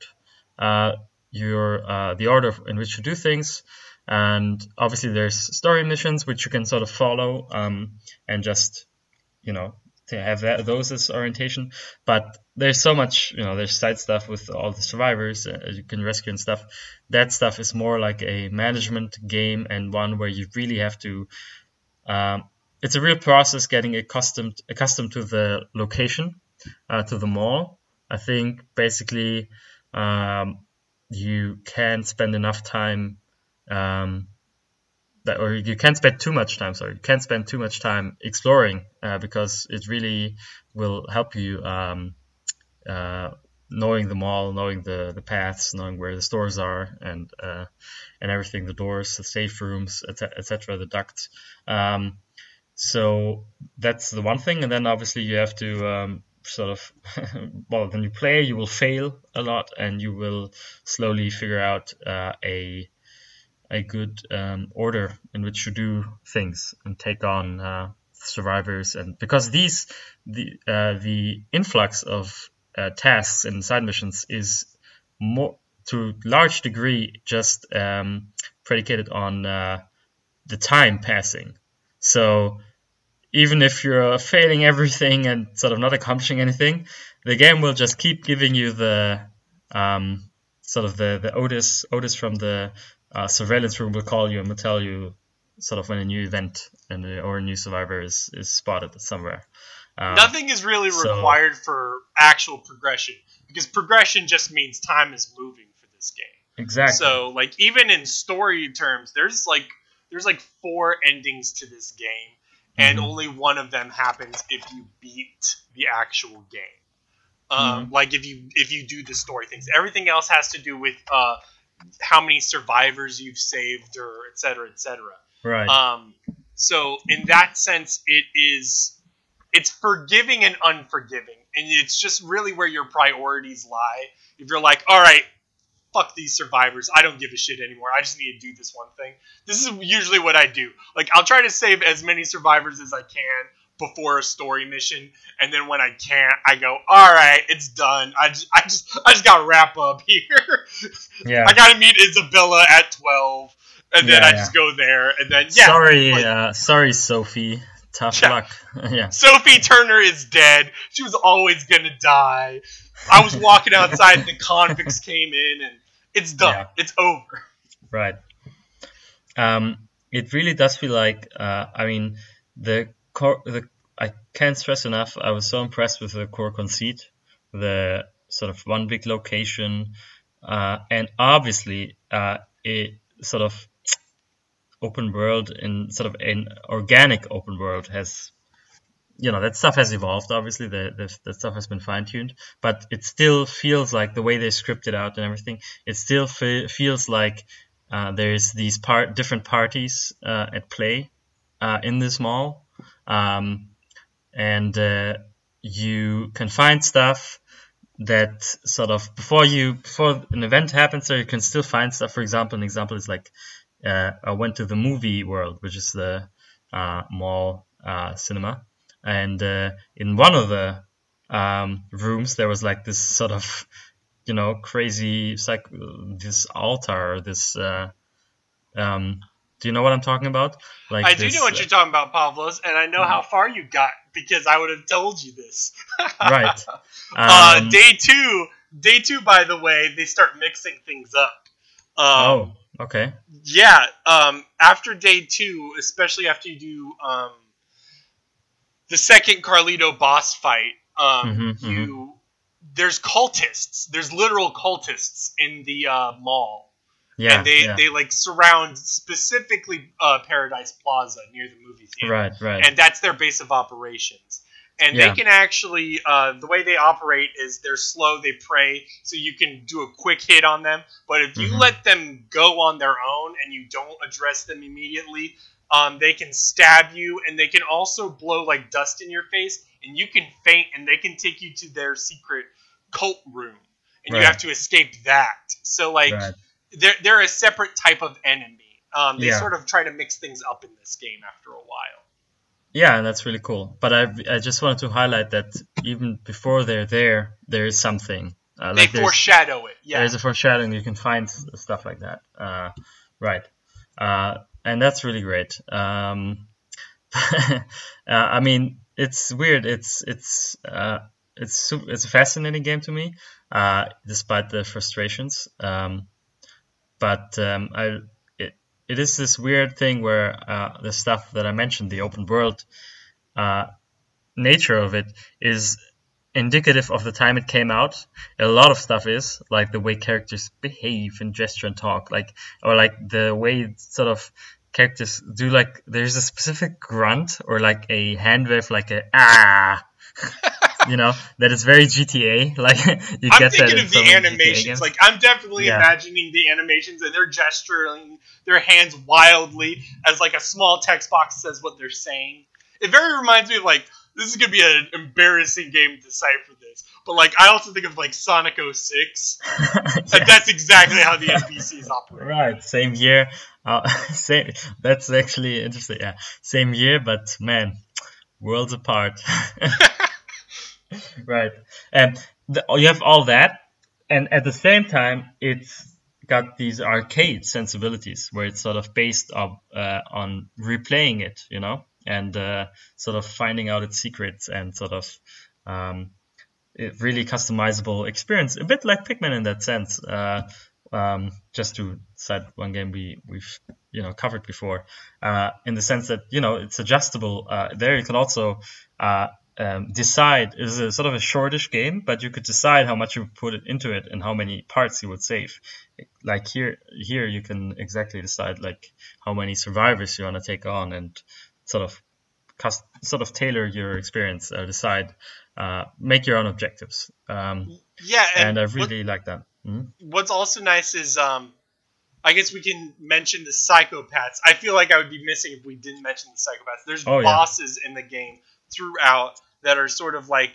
uh, your uh, the order in which you do things and obviously there's story missions which you can sort of follow um, and just you know to have that, those as orientation. But there's so much you know there's side stuff with all the survivors uh, you can rescue and stuff. That stuff is more like a management game and one where you really have to um, it's a real process getting accustomed accustomed to the location uh, to the mall. I think basically um, you can spend enough time um, that or you can't spend too much time. Sorry, you can't spend too much time exploring uh, because it really will help you um, uh, knowing the mall, knowing the the paths, knowing where the stores are, and uh, and everything, the doors, the safe rooms, etc., the ducts. Um, so that's the one thing, and then obviously you have to um, sort of *laughs* well when you play you will fail a lot and you will slowly figure out uh, a a good um, order in which to do things and take on uh, survivors and because these the uh, the influx of uh, tasks and side missions is more to large degree just um, predicated on uh, the time passing. So even if you're failing everything and sort of not accomplishing anything, the game will just keep giving you the um, sort of the, the Otis Otis from the uh, surveillance room will call you and will tell you sort of when a new event and or a new survivor is, is spotted somewhere. Um, Nothing is really so, required for actual progression because progression just means time is moving for this game. Exactly. So like even in story terms, there's like there's like four endings to this game and mm-hmm. only one of them happens if you beat the actual game. Um, mm-hmm. Like if you if you do the story things, everything else has to do with uh, how many survivors you've saved or et cetera, et cetera. Right. Um, so in that sense, it is it's forgiving and unforgiving, and it's just really where your priorities lie. If you're like, all right, fuck these survivors. I don't give a shit anymore. I just need to do this one thing. This is usually what I do. Like I'll try to save as many survivors as I can before a story mission, and then when I can't, I go, all right, it's done. I just, I just, I just gotta wrap up *laughs* here. Yeah. I gotta meet Isabella at twelve, and then yeah, I yeah. just go there, and then yeah. Sorry, like, uh, sorry, Sophie. Tough yeah. luck. *laughs* yeah. Sophie Turner is dead. She was always gonna die. I was *laughs* walking outside, the convicts came in, and it's done. It's over. Right. Um, it really does feel like. Uh, I mean, the core. The I can't stress enough. I was so impressed with the core conceit, the sort of one big location, uh, and obviously, uh, it sort of open world in sort of an organic open world has you know that stuff has evolved obviously the, the, the stuff has been fine-tuned but it still feels like the way they script it out and everything it still fe- feels like uh, there's these part different parties uh, at play uh, in this mall um, and uh, you can find stuff that sort of before you before an event happens there you can still find stuff. For example an example is like uh, I went to the movie world which is the uh, mall cinema. And uh, in one of the um, rooms there was like this sort of you know crazy like this altar this uh, um, do you know what I'm talking about? Like I this, do know what uh, you're talking about, Pavlos, and I know how far you got because I would have told you this. *laughs* right. Uh, um, uh, day two, day two. By the way, they start mixing things up. Um, oh, okay. Yeah. Um, after day two, especially after you do um, the second Carlito boss fight, um, mm-hmm, you mm-hmm. there's cultists. There's literal cultists in the uh, mall. Yeah, and they, yeah. they like surround specifically uh, Paradise Plaza near the movie theater. Right, right. And that's their base of operations. And yeah. they can actually, uh, the way they operate is they're slow, they pray, so you can do a quick hit on them. But if you mm-hmm. let them go on their own and you don't address them immediately, um, they can stab you, and they can also blow like dust in your face, and you can faint, and they can take you to their secret cult room, and right. you have to escape that. So like, right. They're they're a separate type of enemy. Um, they yeah. sort of try to mix things up in this game after a while. Yeah, that's really cool. But I I just wanted to highlight that even before they're there, there is something. Uh, they like foreshadow it. Yeah, there's a foreshadowing. You can find stuff like that. Uh, right. Uh, and that's really great. Um, *laughs* uh, I mean, it's weird. It's it's uh, it's it's a fascinating game to me, uh, despite the frustrations. Um, but um, I it, it is this weird thing where uh, the stuff that I mentioned, the open world uh, nature of it, is indicative of the time it came out. A lot of stuff is like the way characters behave and gesture and talk, like or like the way sort of characters do like there's a specific grunt or like a hand wave, like a ah. *laughs* you know that is very GTA. *laughs* Like you I'm get that thinking in of the animations. Like I'm definitely Yeah. imagining the animations and they're gesturing their hands wildly as like a small text box says what they're saying. It very reminds me of like this is gonna be an embarrassing game to decipher this. But like I also think of like Sonic 06. *laughs* And Yeah. that's exactly how the NPCs operate. Right, same year. Uh, *laughs* same. That's actually interesting. Yeah, same year, but man, worlds apart. *laughs* right, and the, you have all that, and at the same time, it's got these arcade sensibilities where it's sort of based up, uh, on replaying it, you know, and uh, sort of finding out its secrets and sort of. Um, really customizable experience, a bit like Pikmin in that sense. Uh, um, just to cite one game we we've you know covered before, uh, in the sense that you know it's adjustable. Uh, there you can also uh, um, decide it's a sort of a shortish game, but you could decide how much you put into it and how many parts you would save. Like here, here you can exactly decide like how many survivors you want to take on and sort of cust- sort of tailor your experience, uh, decide, uh, make your own objectives. Um, Yeah, and, and I really like that. Mhm. what's also nice is um I guess we can mention the psychopaths. I feel like I would be missing if we didn't mention the psychopaths. There's Oh, yeah. bosses in the game throughout that are sort of like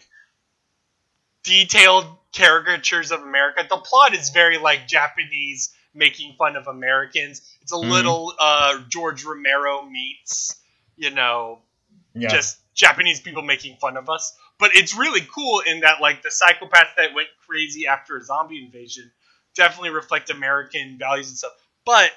detailed caricatures of America. The plot is very like Japanese making fun of Americans. It's a Mhm. little uh George Romero meets, you know, Yeah. just Japanese people making fun of us. But it's really cool in that like the psychopaths that went crazy after a zombie invasion definitely reflect American values and stuff. But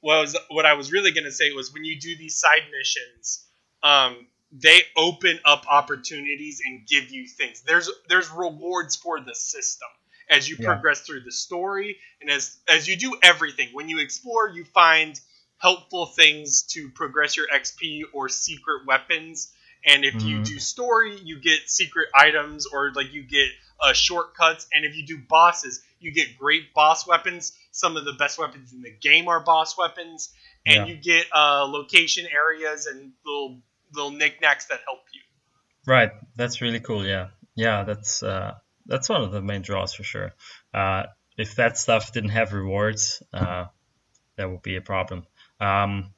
what I was what I was really gonna say was when you do these side missions, um, they open up opportunities and give you things. There's there's rewards for the system as you Yeah. progress through the story and as as you do everything. When you explore, you find helpful things to progress your XP or secret weapons. And if you Mhm. do story, you get secret items or like you get uh, shortcuts. And if you do bosses, you get great boss weapons. Some of the best weapons in the game are boss weapons, and Yeah. you get uh, location areas and little little knickknacks that help you. Right, that's really cool. Yeah, yeah, that's uh, that's one of the main draws for sure. Uh, if that stuff didn't have rewards, uh, that would be a problem. Um,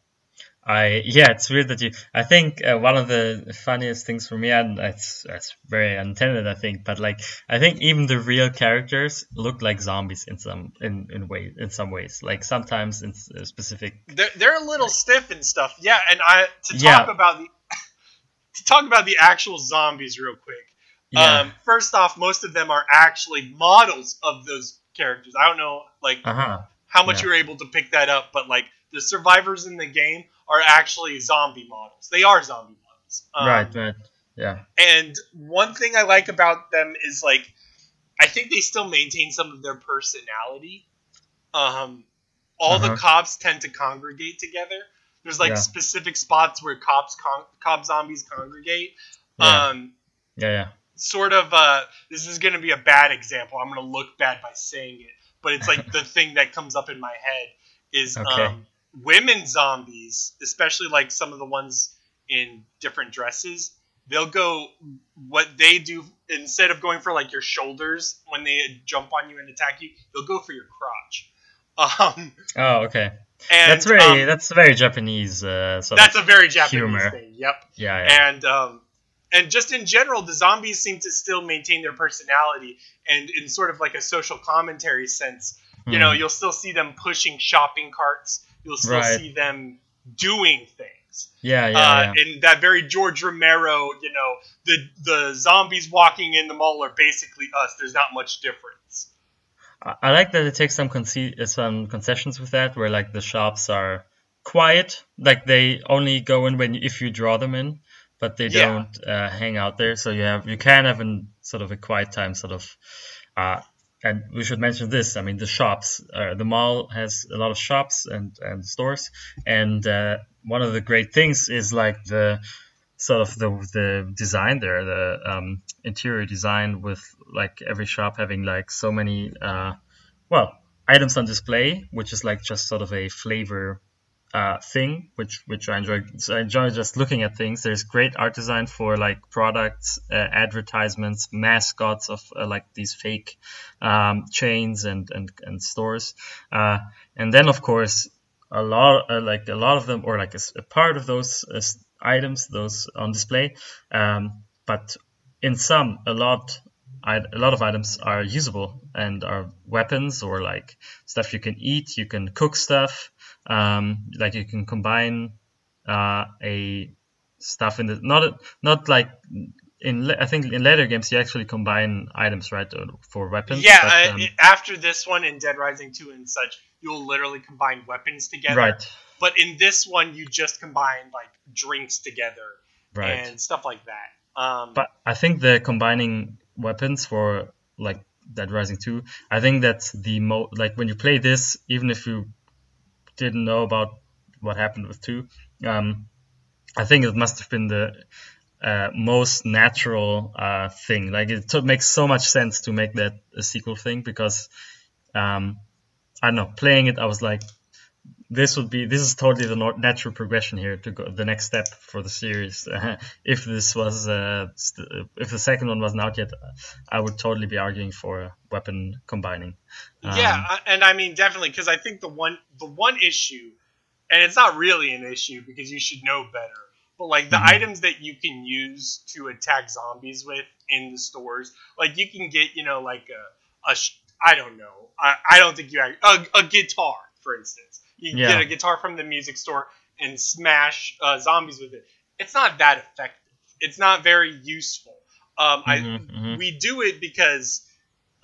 I yeah, it's weird that you. I think uh, one of the funniest things for me, and it's it's very unintended, I think, but like I think even the real characters look like zombies in some in in way in some ways. Like sometimes in specific. They're, they're a little stiff and stuff. Yeah, and I to Yeah. talk about the to talk about the actual zombies real quick. Yeah. Um, first off, most of them are actually models of those characters. I don't know like uh huh. how much yeah. you're able to pick that up, but like the survivors in the game are actually zombie models. They are zombie models. Um, right. Right. Yeah. And one thing I like about them is like I think they still maintain some of their personality. Um, all the Uh-huh. cops tend to congregate together. There's like Yeah. specific spots where cops con- cop zombies congregate. Yeah. Um, Yeah. Yeah. sort of uh, this is going to be a bad example. I'm going to look bad by saying it, but it's like *laughs* the thing that comes up in my head is Okay. um, women zombies, especially like some of the ones in different dresses. They'll go what they do instead of going for like your shoulders when they jump on you and attack you. They'll go for your crotch. *laughs* Um, Oh, okay. And that's very um, that's very Japanese. Uh, sort that's of, a very Japanese humor. thing. Yep. yeah, yeah, and um, and just in general, the zombies seem to still maintain their personality, and in sort of like a social commentary sense, you know, Hmm. you'll still see them pushing shopping carts. You'll still Right. see them doing things. yeah, yeah, uh, yeah. In that very George Romero, you know, the the zombies walking in the mall are basically us. There's not much difference. I I like that it takes some conce- uh, some concessions with that, where like the shops are quiet, like they only go in when if you draw them in, but they Yeah. don't uh, hang out there. So you have you can have an sort of a quiet time, sort of. Uh, and we should mention this. I mean, the shops. Uh, the mall has a lot of shops and and stores, and uh, one of the great things is like the sort of the the design there, the um, interior design with like every shop having like so many uh, well items on display, which is like just sort of a flavor uh, thing, which which I enjoy. So I enjoy just looking at things. There's great art design for like products, uh, advertisements, mascots of uh, like these fake um, chains and and and stores, uh, and then of course a lot uh, like a lot of them or like a, a part of those uh, items those on display, um, but in some a lot a lot of items are usable and are weapons or like stuff you can eat. You can cook stuff. Um, like you can combine uh, a stuff in the not not like in I think in later games you actually combine items right uh, for weapons. Yeah, but, um, uh, after this one in Dead Rising two and such, you'll literally combine weapons together. Right. But in this one, you just combine like drinks together right. and stuff like that. Um, but I think the combining weapons for like Dead Rising 2, I think that's the mo like when you play this, even if you didn't know about what happened with 2, um, I think it must have been the uh, most natural uh, thing. Like it t- makes so much sense to make that a sequel thing because um, I don't know, playing it, I was like, this would be this is totally the natural progression here to go the next step for the series. Uh, *laughs* if this was uh, if the second one wasn't out yet, I would totally be arguing for weapon combining. Um, yeah, and I mean definitely because I think the one the one issue, and it's not really an issue because you should know better. But like the mm-hmm. items that you can use to attack zombies with in the stores, like you can get you know like a, a I don't know I, I don't think you a, a guitar for instance you yeah. get a guitar from the music store and smash uh, zombies with it. It's not that effective. It's not very useful. Um, mm-hmm, I mm-hmm. we do it because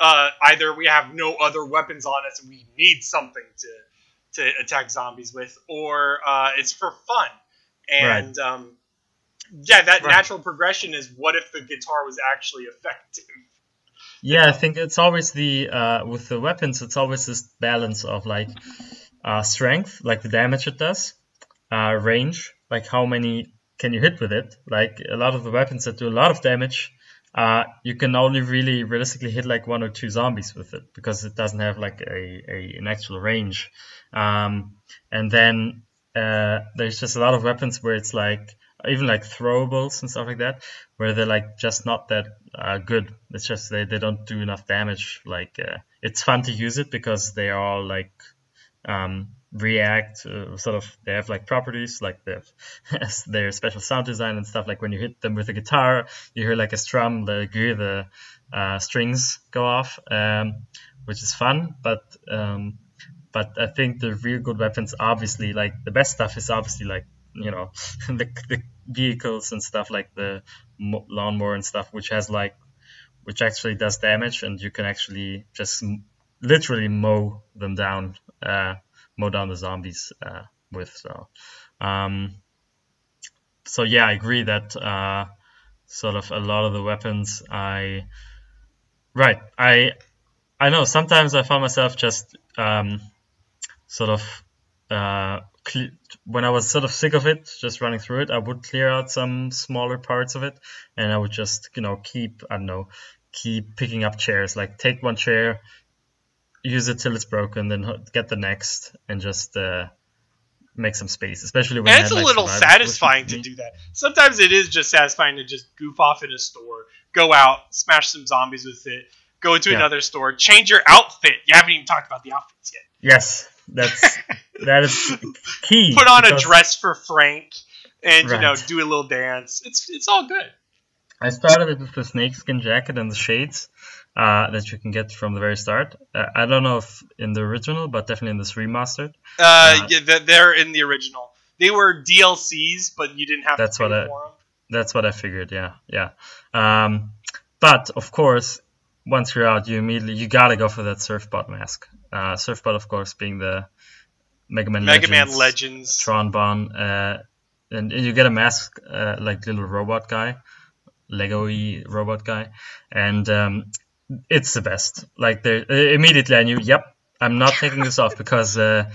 uh, either we have no other weapons on us and we need something to to attack zombies with, or uh, it's for fun. And right. um, yeah, that right. natural progression is what if the guitar was actually effective. Yeah, I think it's always the uh, with the weapons. It's always this balance of like uh, strength, like the damage it does, uh, range, like how many can you hit with it. Like a lot of the weapons that do a lot of damage, uh, you can only really realistically hit like one or two zombies with it because it doesn't have like a, a an actual range. Um, and then uh, there's just a lot of weapons where it's like even like throwables and stuff like that, where they're like just not that uh, good. It's just they, they don't do enough damage. Like uh, it's fun to use it because they are all like um, React uh, sort of they have like properties like they have *laughs* their special sound design and stuff. Like when you hit them with a guitar, you hear like a strum, the the uh, strings go off, um, which is fun. But um, but I think the real good weapons, obviously, like the best stuff is obviously like you know *laughs* the, the vehicles and stuff like the lawnmower and stuff, which has like which actually does damage and you can actually just literally mow them down, uh, mow down the zombies uh, with. So, um, so yeah, I agree that uh, sort of a lot of the weapons I, right, I, I know sometimes I found myself just um, sort of uh, when I was sort of sick of it, just running through it, I would clear out some smaller parts of it, and I would just you know keep I don't know keep picking up chairs, like take one chair, use it till it's broken, then get the next, and just uh, make some space. Especially when and it's a little satisfying to do that. Sometimes it is just satisfying to just goof off in a store, go out, smash some zombies with it, go into yeah. another store, change your outfit. You haven't even talked about the outfits yet. Yes, that's *laughs* that is key. Put on a dress for Frank, and right. you know do a little dance. It's it's all good. I started with the snakeskin jacket and the shades uh, that you can get from the very start. Uh, I don't know if in the original, but definitely in this remastered. Uh, uh yeah, they're in the original. They were DLCs, but you didn't have that's to pay what I, them. That's what I figured. Yeah, yeah. Um, but of course, once you're out, you immediately you gotta go for that Servbot mask. Uh, Servbot, of course, being the Mega Man Mega Legends, Man Legends Tron Bonne, uh, and you get a mask uh, like little robot guy, Lego-y robot guy, and um, it's the best. Like there, uh, immediately I knew, yep, I'm not taking this off because, uh,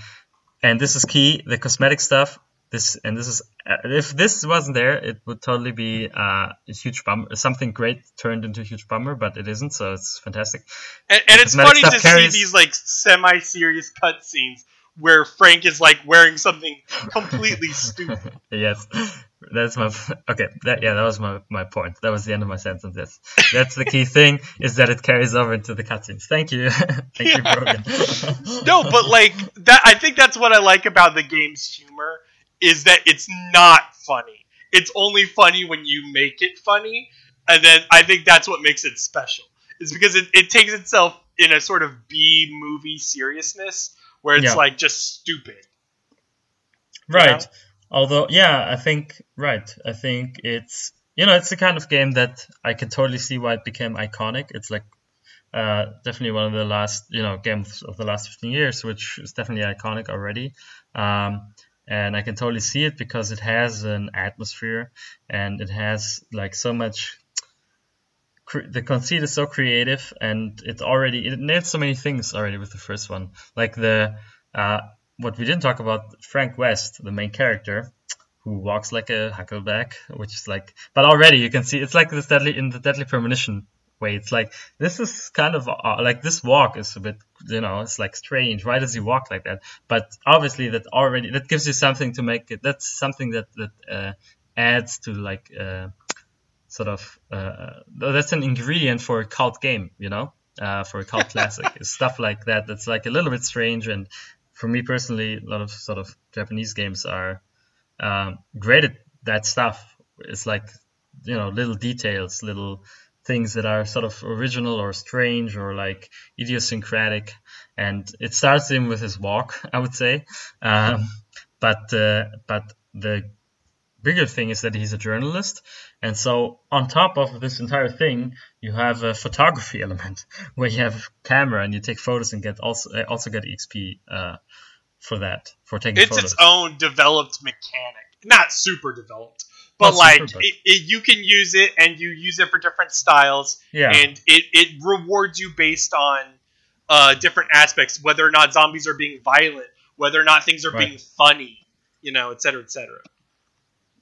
and this is key, the cosmetic stuff. This and this is uh, if this wasn't there, it would totally be uh, a huge bummer. Something great turned into a huge bummer, but it isn't, so it's fantastic. And, and it's funny to carries... see these like semi-serious cutscenes where Frank is like wearing something completely *laughs* stupid. yes, that's my okay. That yeah, that was my, my point. That was the end of my sentence. Yes, that's the key *laughs* thing is that it carries over into the cutscenes. Thank you, *laughs* thank you, Brogan. no, but like that, I think that's what I like about the game's humor is that it's not funny. It's only funny when you make it funny, and then I think that's what makes it special. Is because it, it takes itself in a sort of B movie seriousness where it's Yeah. like just stupid. Right. know? Although, yeah, I think right. I think it's you know it's the kind of game that I can totally see why it became iconic. It's like uh, definitely one of the last you know games of the last 15 years, which is definitely iconic already. Um, and I can totally see it because it has an atmosphere and it has like so much. Cre- The conceit is so creative, and it already it nailed so many things already with the first one, like the uh, what we didn't talk about Frank West, the main character, who walks like a huckleback, which is like, but already you can see it's like this deadly in the Deadly Premonition way. It's like this is kind of uh, like this walk is a bit, you know, it's like strange. Why does he walk like that? But obviously that already that gives you something to make it. That's something that that uh, adds to like uh, sort of uh, that's an ingredient for a cult game, you know, uh, for a cult classic. *laughs* It's stuff like that that's like a little bit strange and for me personally, a lot of sort of Japanese games are um, great at that stuff. It's like you know little details, little things that are sort of original or strange or like idiosyncratic. And it starts in with his walk, *laughs* I would say. Um, but uh, but the bigger thing is that he's a journalist, and so on top of this entire thing, you have a photography *laughs* element where you have a camera and you take photos and get also uh, also get XP uh, for that for taking It's photos. its own developed mechanic, not super developed, but Not like super, but- It, it, you can use it and you use it for different styles, yeah, and it, it rewards you based on uh, different aspects, whether or not zombies are being violent, whether or not things are Right. being funny, you know, et cetera, et cetera.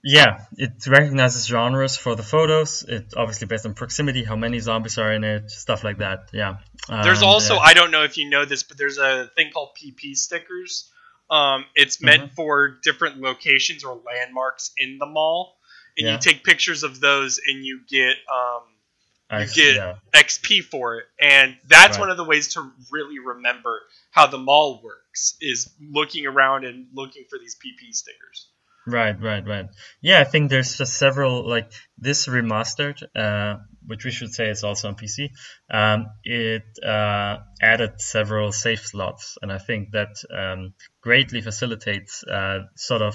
Yeah. It recognizes genres for the photos. It obviously based on proximity, how many zombies are in it, stuff like that. Yeah. There's also uh, I don't know if you know this, but there's a thing called PP stickers. Um, it's meant Mm-hmm. for different locations or landmarks in the mall, and Yeah. you take pictures of those, and you get um, you get yeah. XP for it. And that's Right. one of the ways to really remember how the mall works is looking around and looking for these PP stickers. Right, right, right. Yeah, I think there's just several like this remastered, uh, which we should say is also on PC. Um, it uh, added several save slots, and I think that um, greatly facilitates uh, sort of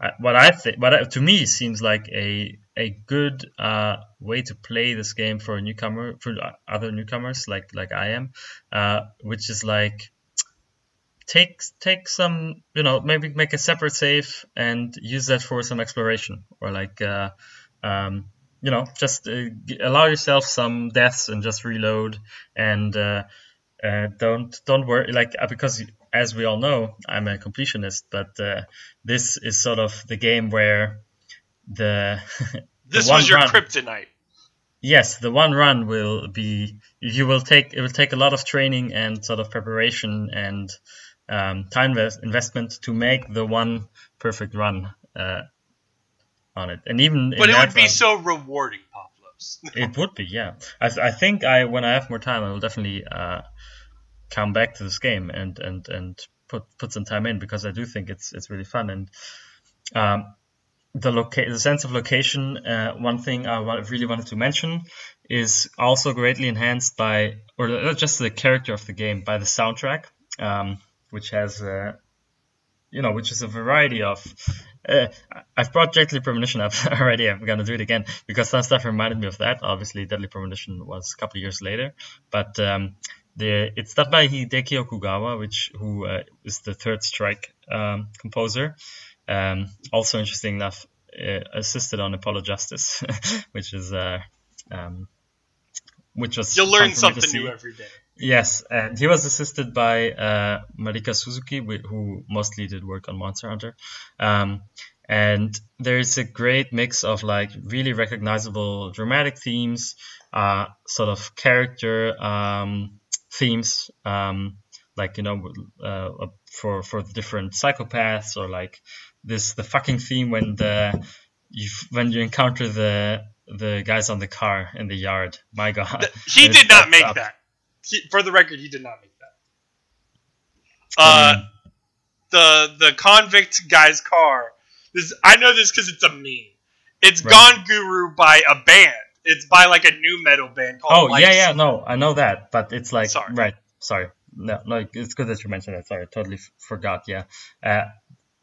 uh, what I think, what I, to me seems like a a good uh, way to play this game for a newcomer, for other newcomers like like I am, uh, which is like take take some you know maybe make a separate save and use that for some exploration or like uh, um, you know just uh, allow yourself some deaths and just reload and uh, uh, don't don't worry like uh, because as we all know I'm a completionist but uh, this is sort of the game where the *laughs* This was your run- kryptonite. yes the one run will be you will take it will take a lot of training and sort of preparation and um, time invest- investment to make the one perfect run uh, on it. And even But it would be run- so rewarding, Pavlos. *laughs* it would be yeah. I, I think I when I have more time I will definitely uh, come back to this game and and and put put some time in because I do think it's it's really fun. And um, the loca- the sense of location uh, one thing I really wanted to mention is also greatly enhanced by or just the character of the game by the soundtrack. Um, which has uh, you know which is a variety of uh, I've brought Deadly Premonition up *laughs* already. I'm gonna do it again because some stuff reminded me of that. Obviously, Deadly Premonition was a couple of years later, but um, the it's done by Hideki Okugawa, which who uh, is the Third Strike um, composer. Um, also, interesting enough, uh, assisted on Apollo Justice, *laughs* which is uh, um, which was You'll learn for me to something new every day. Yes, and he was assisted by uh, Marika Suzuki, who mostly did work on Monster Hunter. Um, and there's a great mix of like really recognizable dramatic themes, uh, sort of character um, themes, um, like you know uh, for for the different psychopaths or like this the fucking theme when the you when you encounter the the guys on the car in the yard. My God, Th- he did not make up. that. He, for the record, he did not make that. Uh, mean, the the convict guy's car. This I know this because it's a meme. It's Right. Gone Guru by a band. It's by like a new metal band called. oh Life yeah, yeah, no, I know that, but it's like Sorry. right. Sorry, no, no, it's good that you mentioned that. Sorry, I totally f- forgot. Yeah, uh,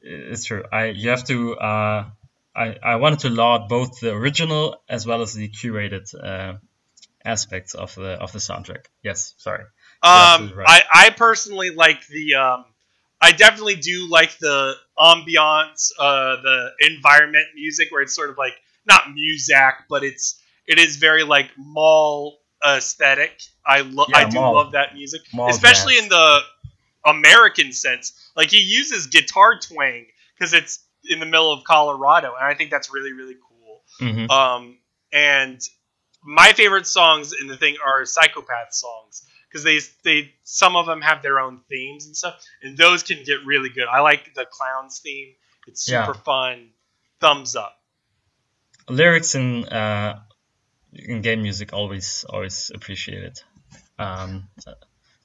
it's true. I you have to. Uh, I I wanted to laud both the original as well as the curated uh, aspects of the of the soundtrack. Yes, sorry. Um, right. I I personally like the um, I definitely do like the ambiance, uh, the environment music where it's sort of like not muzak, but it's it is very like mall aesthetic. I love Yeah, I do mall. love that music, especially jazz. in the American sense. Like he uses guitar twang because it's in the middle of Colorado, and I think that's really really cool. Mhm. Um, and my favorite songs in the thing are psychopath songs because they they some of them have their own themes and stuff, and those can get really good. I like the clowns theme; it's Yeah. super fun. Thumbs up. lyrics in uh, in game music always always appreciated. Um,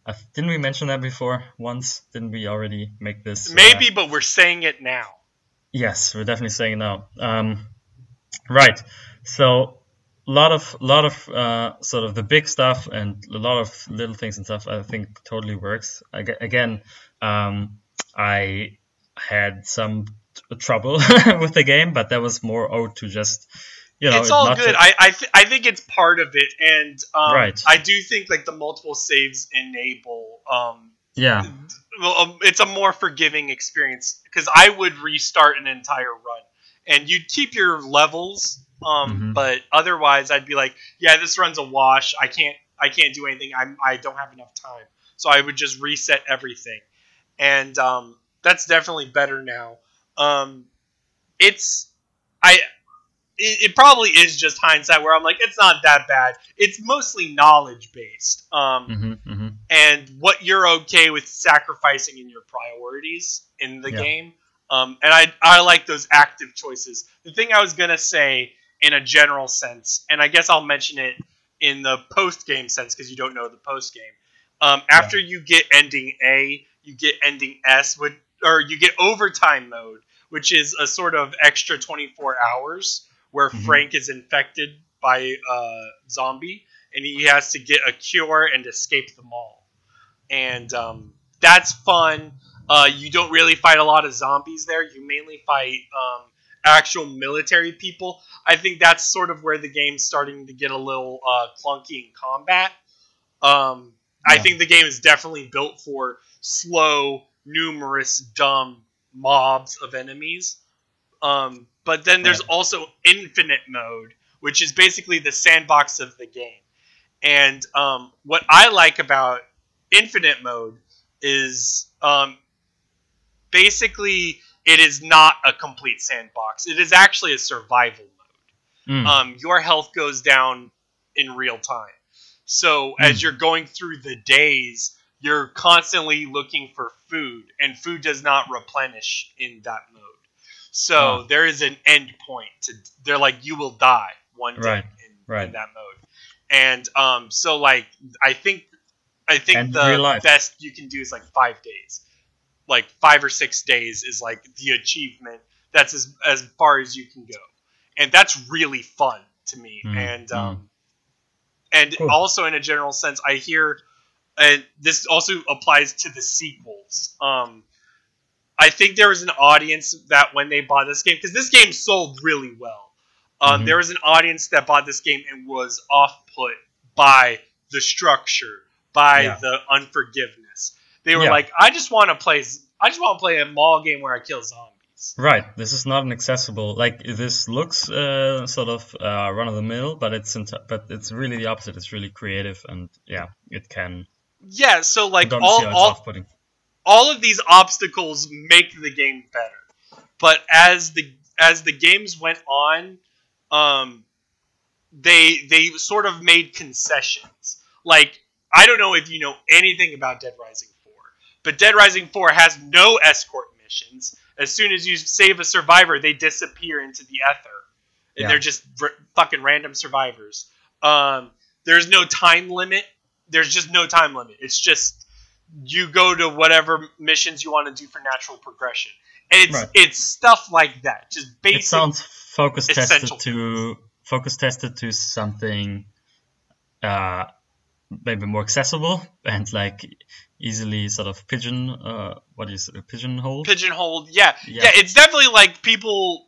uh, didn't we mention that before once? Didn't we already make this? uh, Maybe, but we're saying it now. yes, we're definitely saying it now. Um, right. So a lot of lot of uh, sort of the big stuff and a lot of little things and stuff. I think totally works. Aga- Again, um, I had some t- trouble *laughs* with the game, but that was more owed to just you know it's all good. ju- I I, th- I think it's part of it, and um, Right. I do think like the multiple saves enable um, yeah. well, um, it's a more forgiving experience because I would restart an entire run, and you'd keep your levels, um, Mhm. but otherwise I'd be like, yeah, this run's a wash. I can't, I can't do anything. I'm, I don't have enough time, so I would just reset everything, and um, that's definitely better now. Um, it's, I. It, it probably is just hindsight where I'm like, it's not that bad. It's mostly knowledge based. Um, hmm hmm and what you're okay with sacrificing in your priorities in the Yeah. game. Um, and I, I like those active choices. The thing I was going to say in a general sense, and I guess I'll mention it in the post game sense because you don't know the post game. Um, after you get ending A, you get ending S, would, or you get overtime mode, which is a sort of extra 24 hours where Mhm. Frank is infected by a zombie and he has to get a cure and escape the mall. And um, that's fun. Uh, you don't really fight a lot of zombies there. You mainly fight um, actual military people. I think that's sort of where the game's starting to get a little uh, clunky in combat. Um, I think the game is definitely built for slow, numerous, dumb mobs of enemies. Um, but then there's Right. also infinite mode, which is basically the sandbox of the game. And um, what I like about infinite mode is um, basically it is not a complete sandbox. It is actually a survival mode Mm. um, your health goes down in real time. So as Hmm. you're going through the days, you're constantly looking for food, and food does not replenish in that mode. So there is an end point. To they're like you will die one day Right, in, right. in that mode, and um, so like I think I think And the best you can do is like five days, like five or six days is like the achievement. That's as as far as you can go and that's really fun to me. Mm, and um, and Cool. also in a general sense, I hear, and this also applies to the sequels. Um, I think there was an audience that when they bought this game, because this game sold really well, um, Mhm. there was an audience that bought this game and was off put by the structure, by Yeah. the unforgiveness. They were Yeah. like, I just want to play. I just want to play a mall game where I kill zombies. Right. This is not an accessible. Like this looks uh, sort of uh, run of the mill, but it's but it's really the opposite. It's really creative, and yeah, it can. Yeah, so like all see how it's all, all of these obstacles make the game better. But as the as the games went on, um, they they sort of made concessions. Like I don't know if you know anything about Dead Rising but Dead Rising 4 has no escort missions. As soon as you save a survivor, they disappear into the ether. And Yeah. they're just r- fucking random survivors. Um, there's no time limit. There's just no time limit. It's just you go to whatever missions you want to do for natural progression. And it's Right. it's stuff like that. Just basic it sounds focus tested to focus tested to something uh maybe more accessible and like easily sort of pigeon uh what is it pigeonhole pigeonholed. Yeah. Yeah. yeah, It's definitely like people.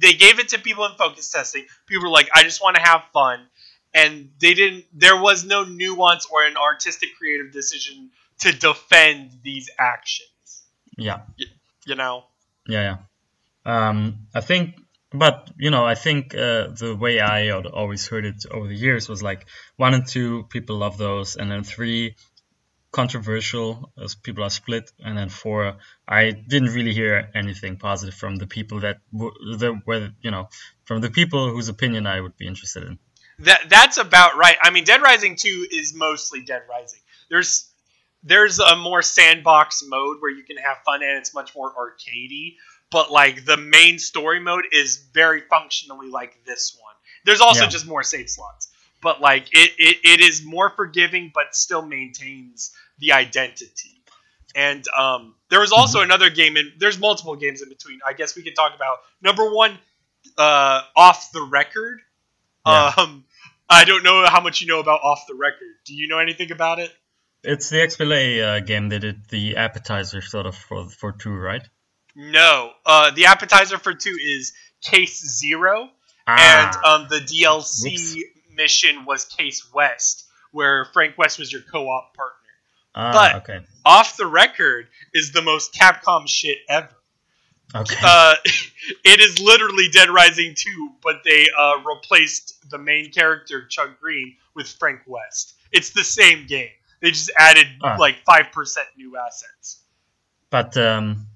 They gave it to people in focus testing. People were like, "I just want to have fun," and they didn't. There was no nuance or an artistic, creative decision to defend these actions. yeah You know. yeah yeah um i think but you know i think uh, the way i al- always heard it over the years was like one and two people love those and then three controversial as people are split and then four i didn't really hear anything positive from the people that w- the were you know from the people whose opinion i would be interested in That that's about right. I mean, Dead Rising Two is mostly Dead Rising. There's there's a more sandbox mode where you can have fun and it's much more arcadey. But like the main story mode is very functionally like this one. There's also Yeah. just more save slots. But like it, it, it is more forgiving but still maintains the identity. And um, there was also another game and there's multiple games in between. I guess we could talk about number one, uh, off the record. Yeah. Um, I don't know how much you know about off the record. Do you know anything about it? it's the XBLA uh, game they did the appetizer sort of for for two right No. Uh, the appetizer for two is Case Zero, Ah, and um, the DLC mission was Case West, where Frank West was your co-op partner. Ah, but- okay Off the record is the most Capcom shit ever. okay Uh, *laughs* it is literally Dead Rising 2, but they uh, replaced the main character, Chuck Green, with Frank West. It's the same game. They just added Ah. like 5% new assets. but um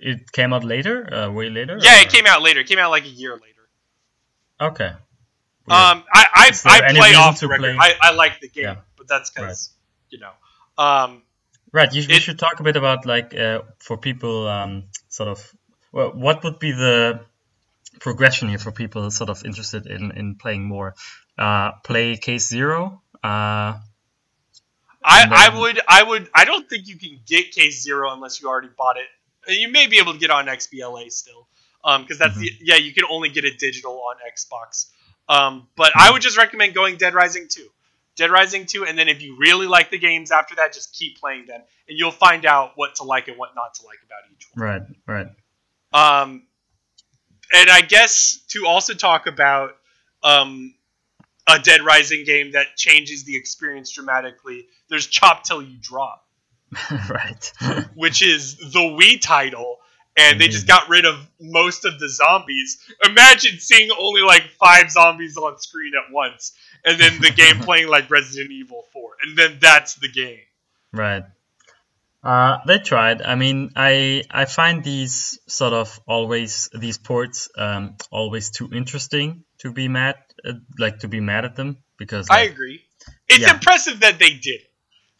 it came out later uh, way later Yeah, or- it came out later. It came out like a year later. okay Weird. Um, I I, I play off the record. play- I, I like the game, Yeah. but that's because you know. Um, Right, you, we should talk a bit about like uh, for people um, sort of well, what would be the progression here for people sort of interested in in playing more. Uh, play Case Zero. Uh, I, I would I would I don't think you can get Case Zero unless you already bought it. You may be able to get it on XBLA still, because that's the yeah you can only get it digital on Xbox. Um, but I would just recommend going Dead Rising Two, Dead Rising Two, and then if you really like the games after that, just keep playing them, and you'll find out what to like and what not to like about each one. right, right. Um, and I guess to also talk about um, a Dead Rising game that changes the experience dramatically. There's Chop Till You Drop, *laughs* right. which is the Wii title, and they just got rid of most of the zombies. Imagine seeing only like five zombies on screen at once, and then the game *laughs* playing like Resident Evil 4, and then that's the game. Right. Uh, they tried. I mean, I I find these sort of always these ports um, always too interesting to be mad uh, like to be mad at them because I agree. It's Yeah. impressive that they did it.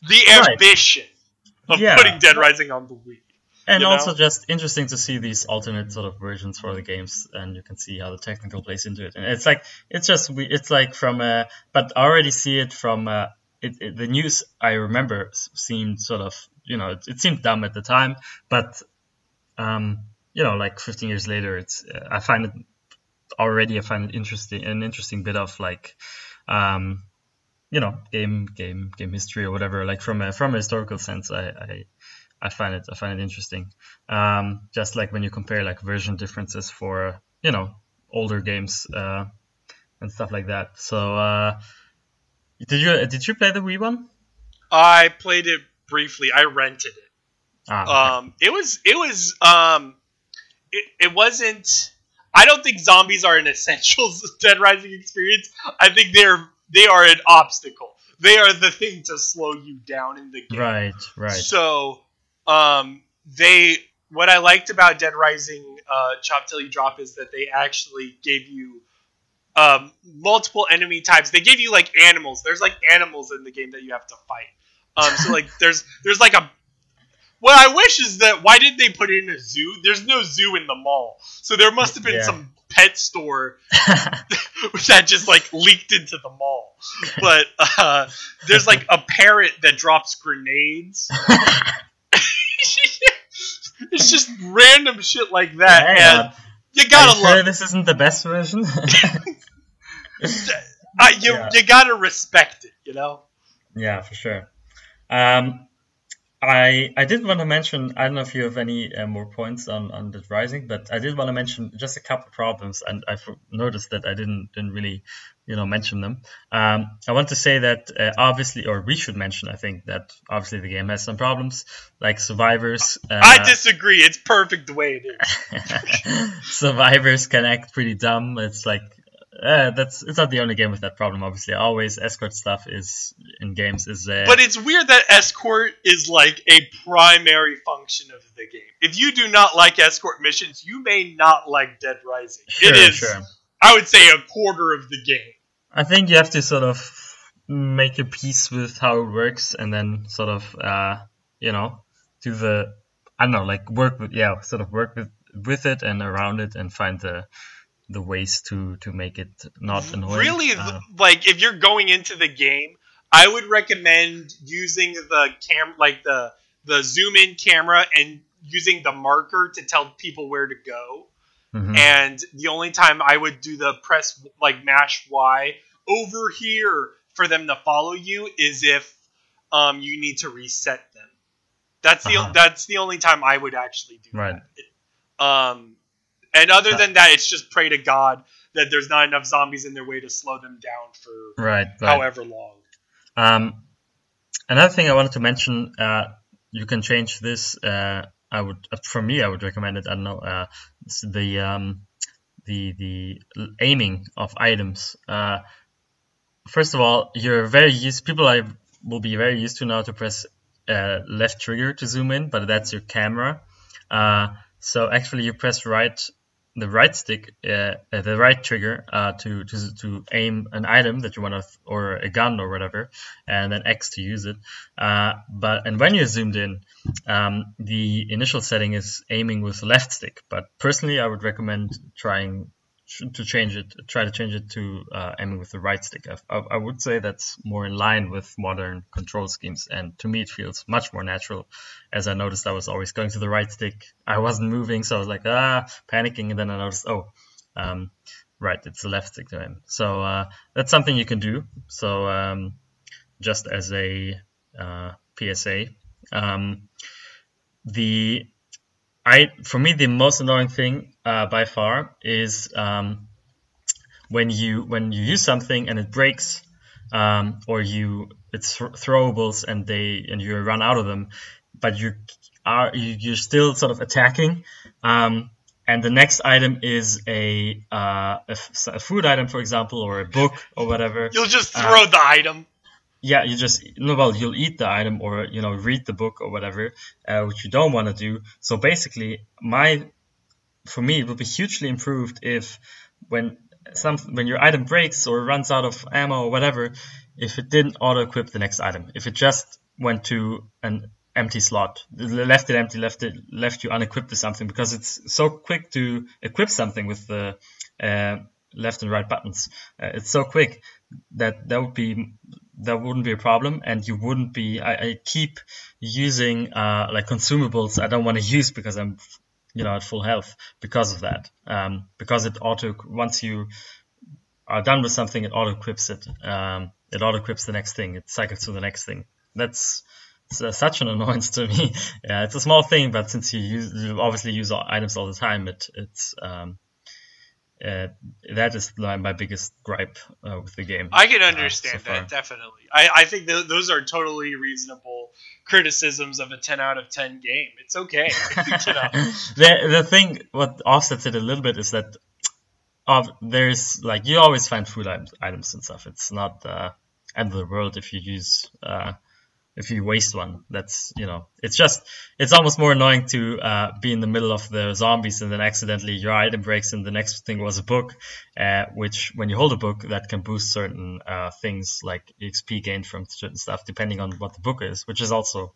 The Right. ambition of Yeah. putting Dead Rising on the Wii. And you know? also just interesting to see these alternate sort of versions for the games and you can see how the technical plays into it and it's like it's just we it's like from a but I already see it from uh it, it, the news I remember seemed sort of you know it, it seemed dumb at the time but um you know like 15 years later it's uh, I find it already I find it interesting an interesting bit of like um you know game game game history or whatever like from a from a historical sense I, I I find it I find it interesting. Um, just like when you compare like version differences for you know older games uh, and stuff like that. So uh, did you did you play the Wii one? I played it briefly. I rented it. Ah, okay. Um, it was it was um, it, it wasn't. I don't think zombies are an *laughs* essential Dead Rising experience. I think they're they are an obstacle. They are the thing to slow you down in the game. right, right. So, um, they what I liked about Dead Rising uh, Chop Till You Drop is that they actually gave you um, multiple enemy types. They gave you like animals. There's like animals in the game that you have to fight. Um, so like *laughs* there's there's like a what I wish is that why did they put it in a zoo? There's no zoo in the mall, so there must have been Yeah. some pet store *laughs* that just like leaked into the mall. But uh, there's like a parrot that drops grenades. *laughs* *laughs* it's just random shit like that, Hang and on. you gotta you sure love. this isn't the best version. *laughs* *laughs* Uh, you Yeah. you gotta respect it, you know. Yeah, for sure. Um, I I did want to mention. I don't know if you have any uh, more points on on the rising, but I did want to mention just a couple problems, and I noticed that I didn't didn't really, you know, mention them. Um, I want to say that uh, obviously, or we should mention, I think that obviously the game has some problems, like survivors. Uh, I disagree. It's perfect the way it is. *laughs* survivors can act pretty dumb. It's like uh, that's it's not the only game with that problem. Obviously, always escort stuff is in games is uh, But it's weird that escort is like a primary function of the game. If you do not like escort missions, you may not like Dead Rising. sure, it is, sure. I would say, a quarter of the game. I think you have to sort of make a peace with how it works, and then sort of uh, you know do the I don't know like work with yeah sort of work with with it and around it and find the the ways to to make it not annoying. Really, Uh, like if you're going into the game, I would recommend using the cam, like the the zoom in camera, and using the marker to tell people where to go. mhm. and the only time I would do the press like mash Y over here for them to follow you is if um, you need to reset them. That's the Uh-huh. that's the only time I would actually do Right. that. Um, and other than that, it's just pray to God that there's not enough zombies in their way to slow them down for right, right. however long. Um, another thing I wanted to mention, uh, you can change this. Uh, I would, uh, for me, I would recommend it. I don't know, uh, the um, the the aiming of items. Uh, first of all, you're very used. People I will be very used to now to press uh, left trigger to zoom in, but that's your camera. Uh, so actually, you press right the right stick, uh, uh, the right trigger uh, to, to to aim an item that you want to, or a gun or whatever, and then X to use it. Uh, but and when you're zoomed in, um, the initial setting is aiming with left stick. But personally, I would recommend trying to change it, try to change it to uh, aiming with the right stick. I, I, would say that's more in line with modern control schemes, and to me, it feels much more natural. As I noticed, I was always going to the right stick. I wasn't moving, so I was like ah, panicking, and then I noticed, oh, um, right, it's the left stick to aim. So uh, that's something you can do. So um, just as a uh, PSA, um, the I for me the most annoying thing uh, by far is um, when you when you use something and it breaks um, or you it's throwables and they and you run out of them, but you are you, you're still sort of attacking. Um, and the next item is a, uh, a, f- a food item, for example, or a book or whatever. You'll just Uh, throw the item. Yeah, you just well, you'll eat the item or you know read the book or whatever, uh, which you don't want to do. So basically, my for me it would be hugely improved if when some when your item breaks or runs out of ammo or whatever, if it didn't auto equip the next item, if it just went to an empty slot, left it empty, left it left you unequipped with something because it's so quick to equip something with the uh, left and right buttons. Uh, it's so quick that that would be that wouldn't be a problem and you wouldn't be i, I keep using uh, like consumables i don't want to use because i'm you know at full health because of that. Um, because it auto once you are done with something it auto equips it um, it auto equips the next thing it cycles to the next thing. That's uh, such an *laughs* annoyance to me. Yeah it's a small thing but since you use you obviously use items all the time it it's um, uh, that is my biggest gripe uh, with the game I can so understand far. that definitely. I, I think th- those are totally reasonable criticisms of a ten out of ten game. It's okay. *laughs* you know. *laughs* the the thing what offsets it a little bit is that of there's like you always find food items, items and stuff. It's not the end of the world if you use uh, if you waste one. That's you know it's just it's almost more annoying to uh, be in the middle of the zombies and then accidentally your item breaks and the next thing was a book, uh, which when you hold a book that can boost certain uh, things like XP gained from certain stuff depending on what the book is, which is also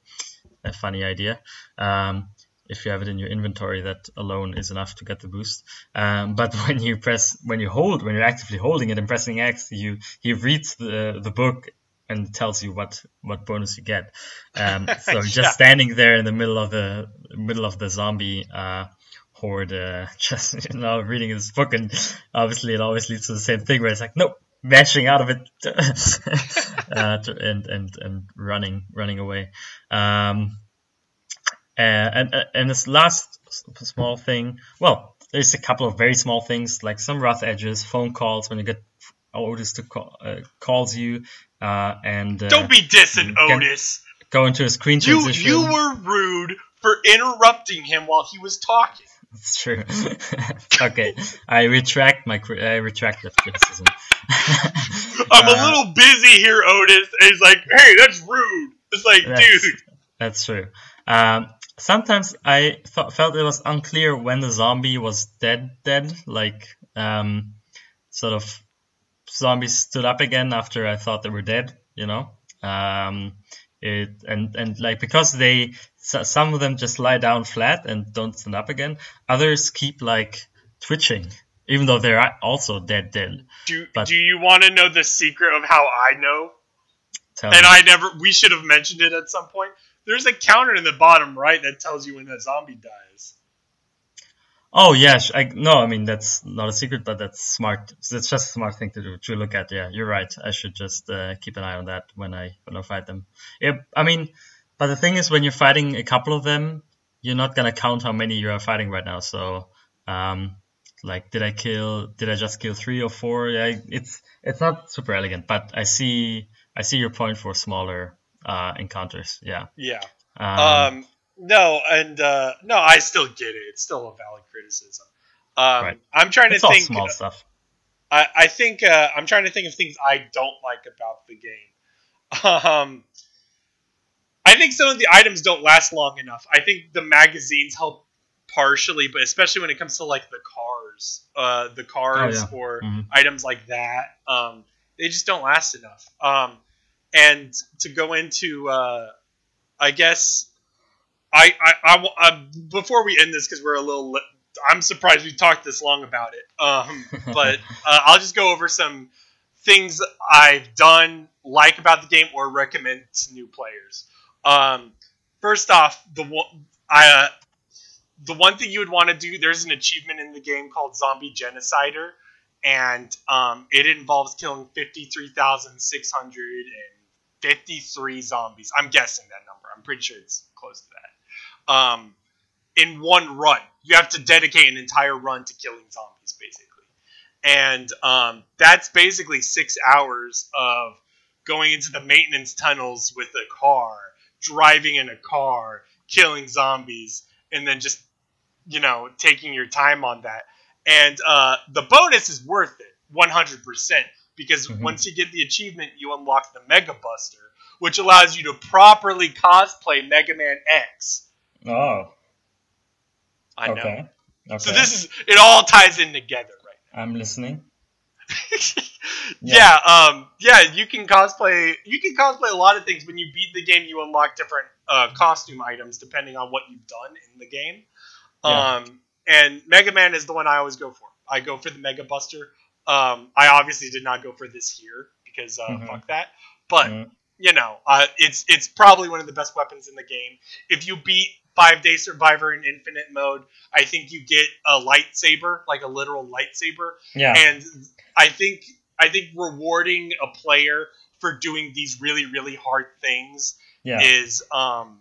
a funny idea. Um, if you have it in your inventory, that alone is enough to get the boost. Um, but *laughs* when you press, when you hold, when you're actively holding it and pressing X, you he reads the the book and tells you what what bonus you get. Um, *laughs* so yeah. just standing there in the middle of the middle of the zombie uh, horde, uh, *laughs* just you know reading this book, and obviously it always leads to the same thing where it's like, nope, mashing out of it *laughs* uh, and and and running running away. Um, and and this last small thing, well, there's a couple of very small things like some rough edges, phone calls when you get Otis to call, uh, calls you, uh, and uh, don't be dissing Otis. Go into a screen you, transition. You were rude for interrupting him while he was talking. That's true. *laughs* okay, I retract my I retract that criticism. *laughs* I'm a uh, little busy here, Otis. And he's like, "Hey, that's rude." It's like, that's, dude. That's true. Um, sometimes I th- felt it was unclear when the zombie was dead. Dead, like um, sort of zombies stood up again after I thought they were dead. You know. Um, it and and like because they so some of them just lie down flat and don't stand up again. Others keep like twitching, even though they're also dead dead. Do but, Do you want to know the secret of how I know? and me. I never. We should have mentioned it at some point. There's a counter in the bottom right that tells you when that zombie dies. Oh yes, I no, I mean that's not a secret, but that's smart. It's just a smart thing to do to look at. Yeah, you're right. I should just uh, keep an eye on that when I when I fight them. Yeah, I mean but the thing is, when you're fighting a couple of them, you're not gonna count how many you are fighting right now. So, um, like, did I kill? Did I just kill three or four? Yeah, it's it's not super elegant, but I see I see your point for smaller uh, encounters. Yeah. Yeah. Um, um no, and uh, no, I still get it. It's still a valid criticism. Um, right. I'm trying to it's think. small stuff. I, I think uh, I'm trying to think of things I don't like about the game. Um, I think some of the items don't last long enough. I think the magazines help partially, but especially when it comes to like the cars, uh, the cars oh, yeah. or mm-hmm. items like that, um, they just don't last enough. Um, and to go into, uh, I guess, I, I, I, I uh, before we end this because we're a little, li- I'm surprised we talked this long about it. Um, *laughs* but uh, I'll just go over some things I've done, like about the game, or recommend to new players. Um, first off, the one uh, the one thing you would want to do, there's an achievement in the game called Zombie Genocider, and um, it involves killing 53,653 zombies. I'm guessing that number. I'm pretty sure it's close to that. Um, in one run, you have to dedicate an entire run to killing zombies, basically. And um, that's basically six hours of going into the maintenance tunnels with a car driving in a car, killing zombies, and then just you know taking your time on that. And uh, the bonus is worth it, 100%, because mm-hmm. once you get the achievement, you unlock the Mega Buster, which allows you to properly cosplay Mega Man X. Oh. I know. Okay. okay. So this is it all ties in together right now. I'm listening. *laughs* yeah. yeah, um, yeah, you can cosplay. You can cosplay a lot of things. When you beat the game, you unlock different uh, costume items depending on what you've done in the game. Yeah. Um, and Mega Man is the one I always go for. I go for the Mega Buster. Um, I obviously did not go for this here because uh, mm-hmm. fuck that. But mm-hmm. you know, uh, it's it's probably one of the best weapons in the game. If you beat Five Day Survivor in Infinite Mode, I think you get a lightsaber, like a literal lightsaber. Yeah. And I think I think rewarding a player for doing these really really hard things yeah. is um,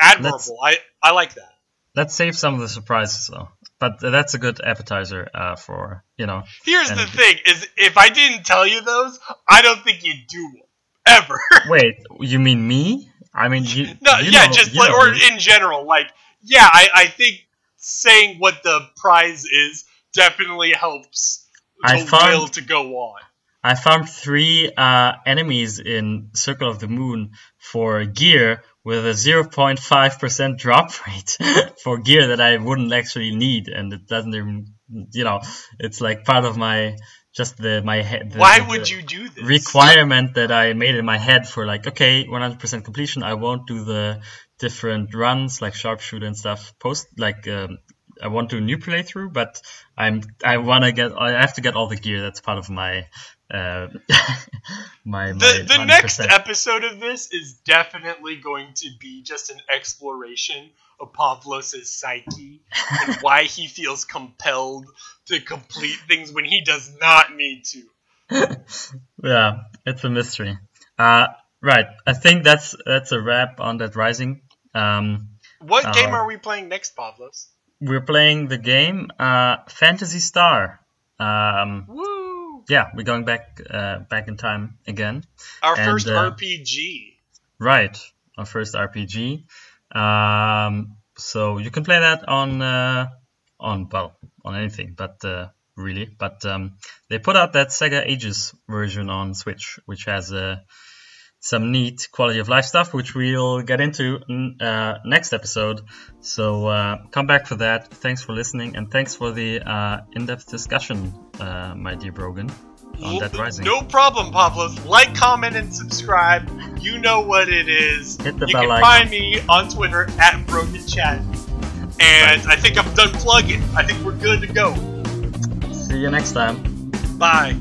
admirable. Let's, I I like that. Let's save some of the surprises though. But that's a good appetizer uh, for you know. Here's and, the thing: is if I didn't tell you those, I don't think you'd do them ever. *laughs* Wait, you mean me? I mean, you, no, you yeah, know, just like, or in general, like, yeah, I, I think saying what the prize is definitely helps I found, will to go on. I found three uh, enemies in Circle of the Moon for gear with a 0.5% drop *laughs* rate for gear that I wouldn't actually need, and it doesn't even, you know, it's like part of my just the my head. The, Why would you do this? requirement that I made in my head for like okay 100% completion. I won't do the different runs like sharpshooter and stuff. Post like um, I won't do a new playthrough, but I'm I want to get I have to get all the gear. That's part of my. Uh, *laughs* my, The, my the next episode of this is definitely going to be just an exploration of Pavlos' psyche and why he feels compelled to complete things when he does not need to. *laughs* yeah, it's a mystery. Uh, right. I think that's that's a wrap on Dead Rising. Um, What Uh, game are we playing next, Pavlos? we're playing the game uh, Phantasy Star. Um, Woo! yeah, we're going back uh, back in time again. Our And, first uh, RPG. Right, our first RPG. Um, so you can play that on uh, on well on anything, but uh, really, but um, they put out that Sega Ages version on Switch, which has uh, some neat quality of life stuff, which we'll get into uh, next episode. So uh, come back for that. Thanks for listening, and thanks for the uh, in-depth discussion, uh, my dear Brogan, on Dead Rising. No problem, Pavlos. Like, comment, and subscribe. You know what it is. Hit the you bell can icon. find me on Twitter at Broken Chat. And I think I'm done plugging. I think we're good to go. See you next time. Bye.